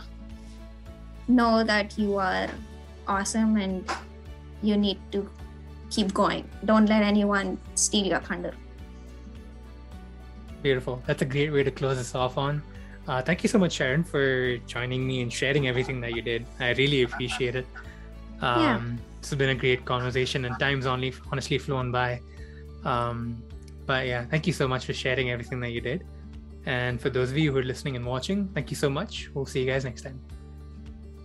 know that you are awesome and you need to keep going. Don't let anyone steal your thunder Beautiful. That's a great way to close this off on. Uh, thank you so much, Sharon, for joining me and sharing everything that you did. I really appreciate it. Um, yeah. This has been a great conversation, and time's only honestly flown by. Um, but yeah, thank you so much for sharing everything that you did. And for those of you who are listening and watching, thank you so much. We'll see you guys next time.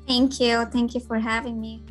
Thank you. Thank you for having me.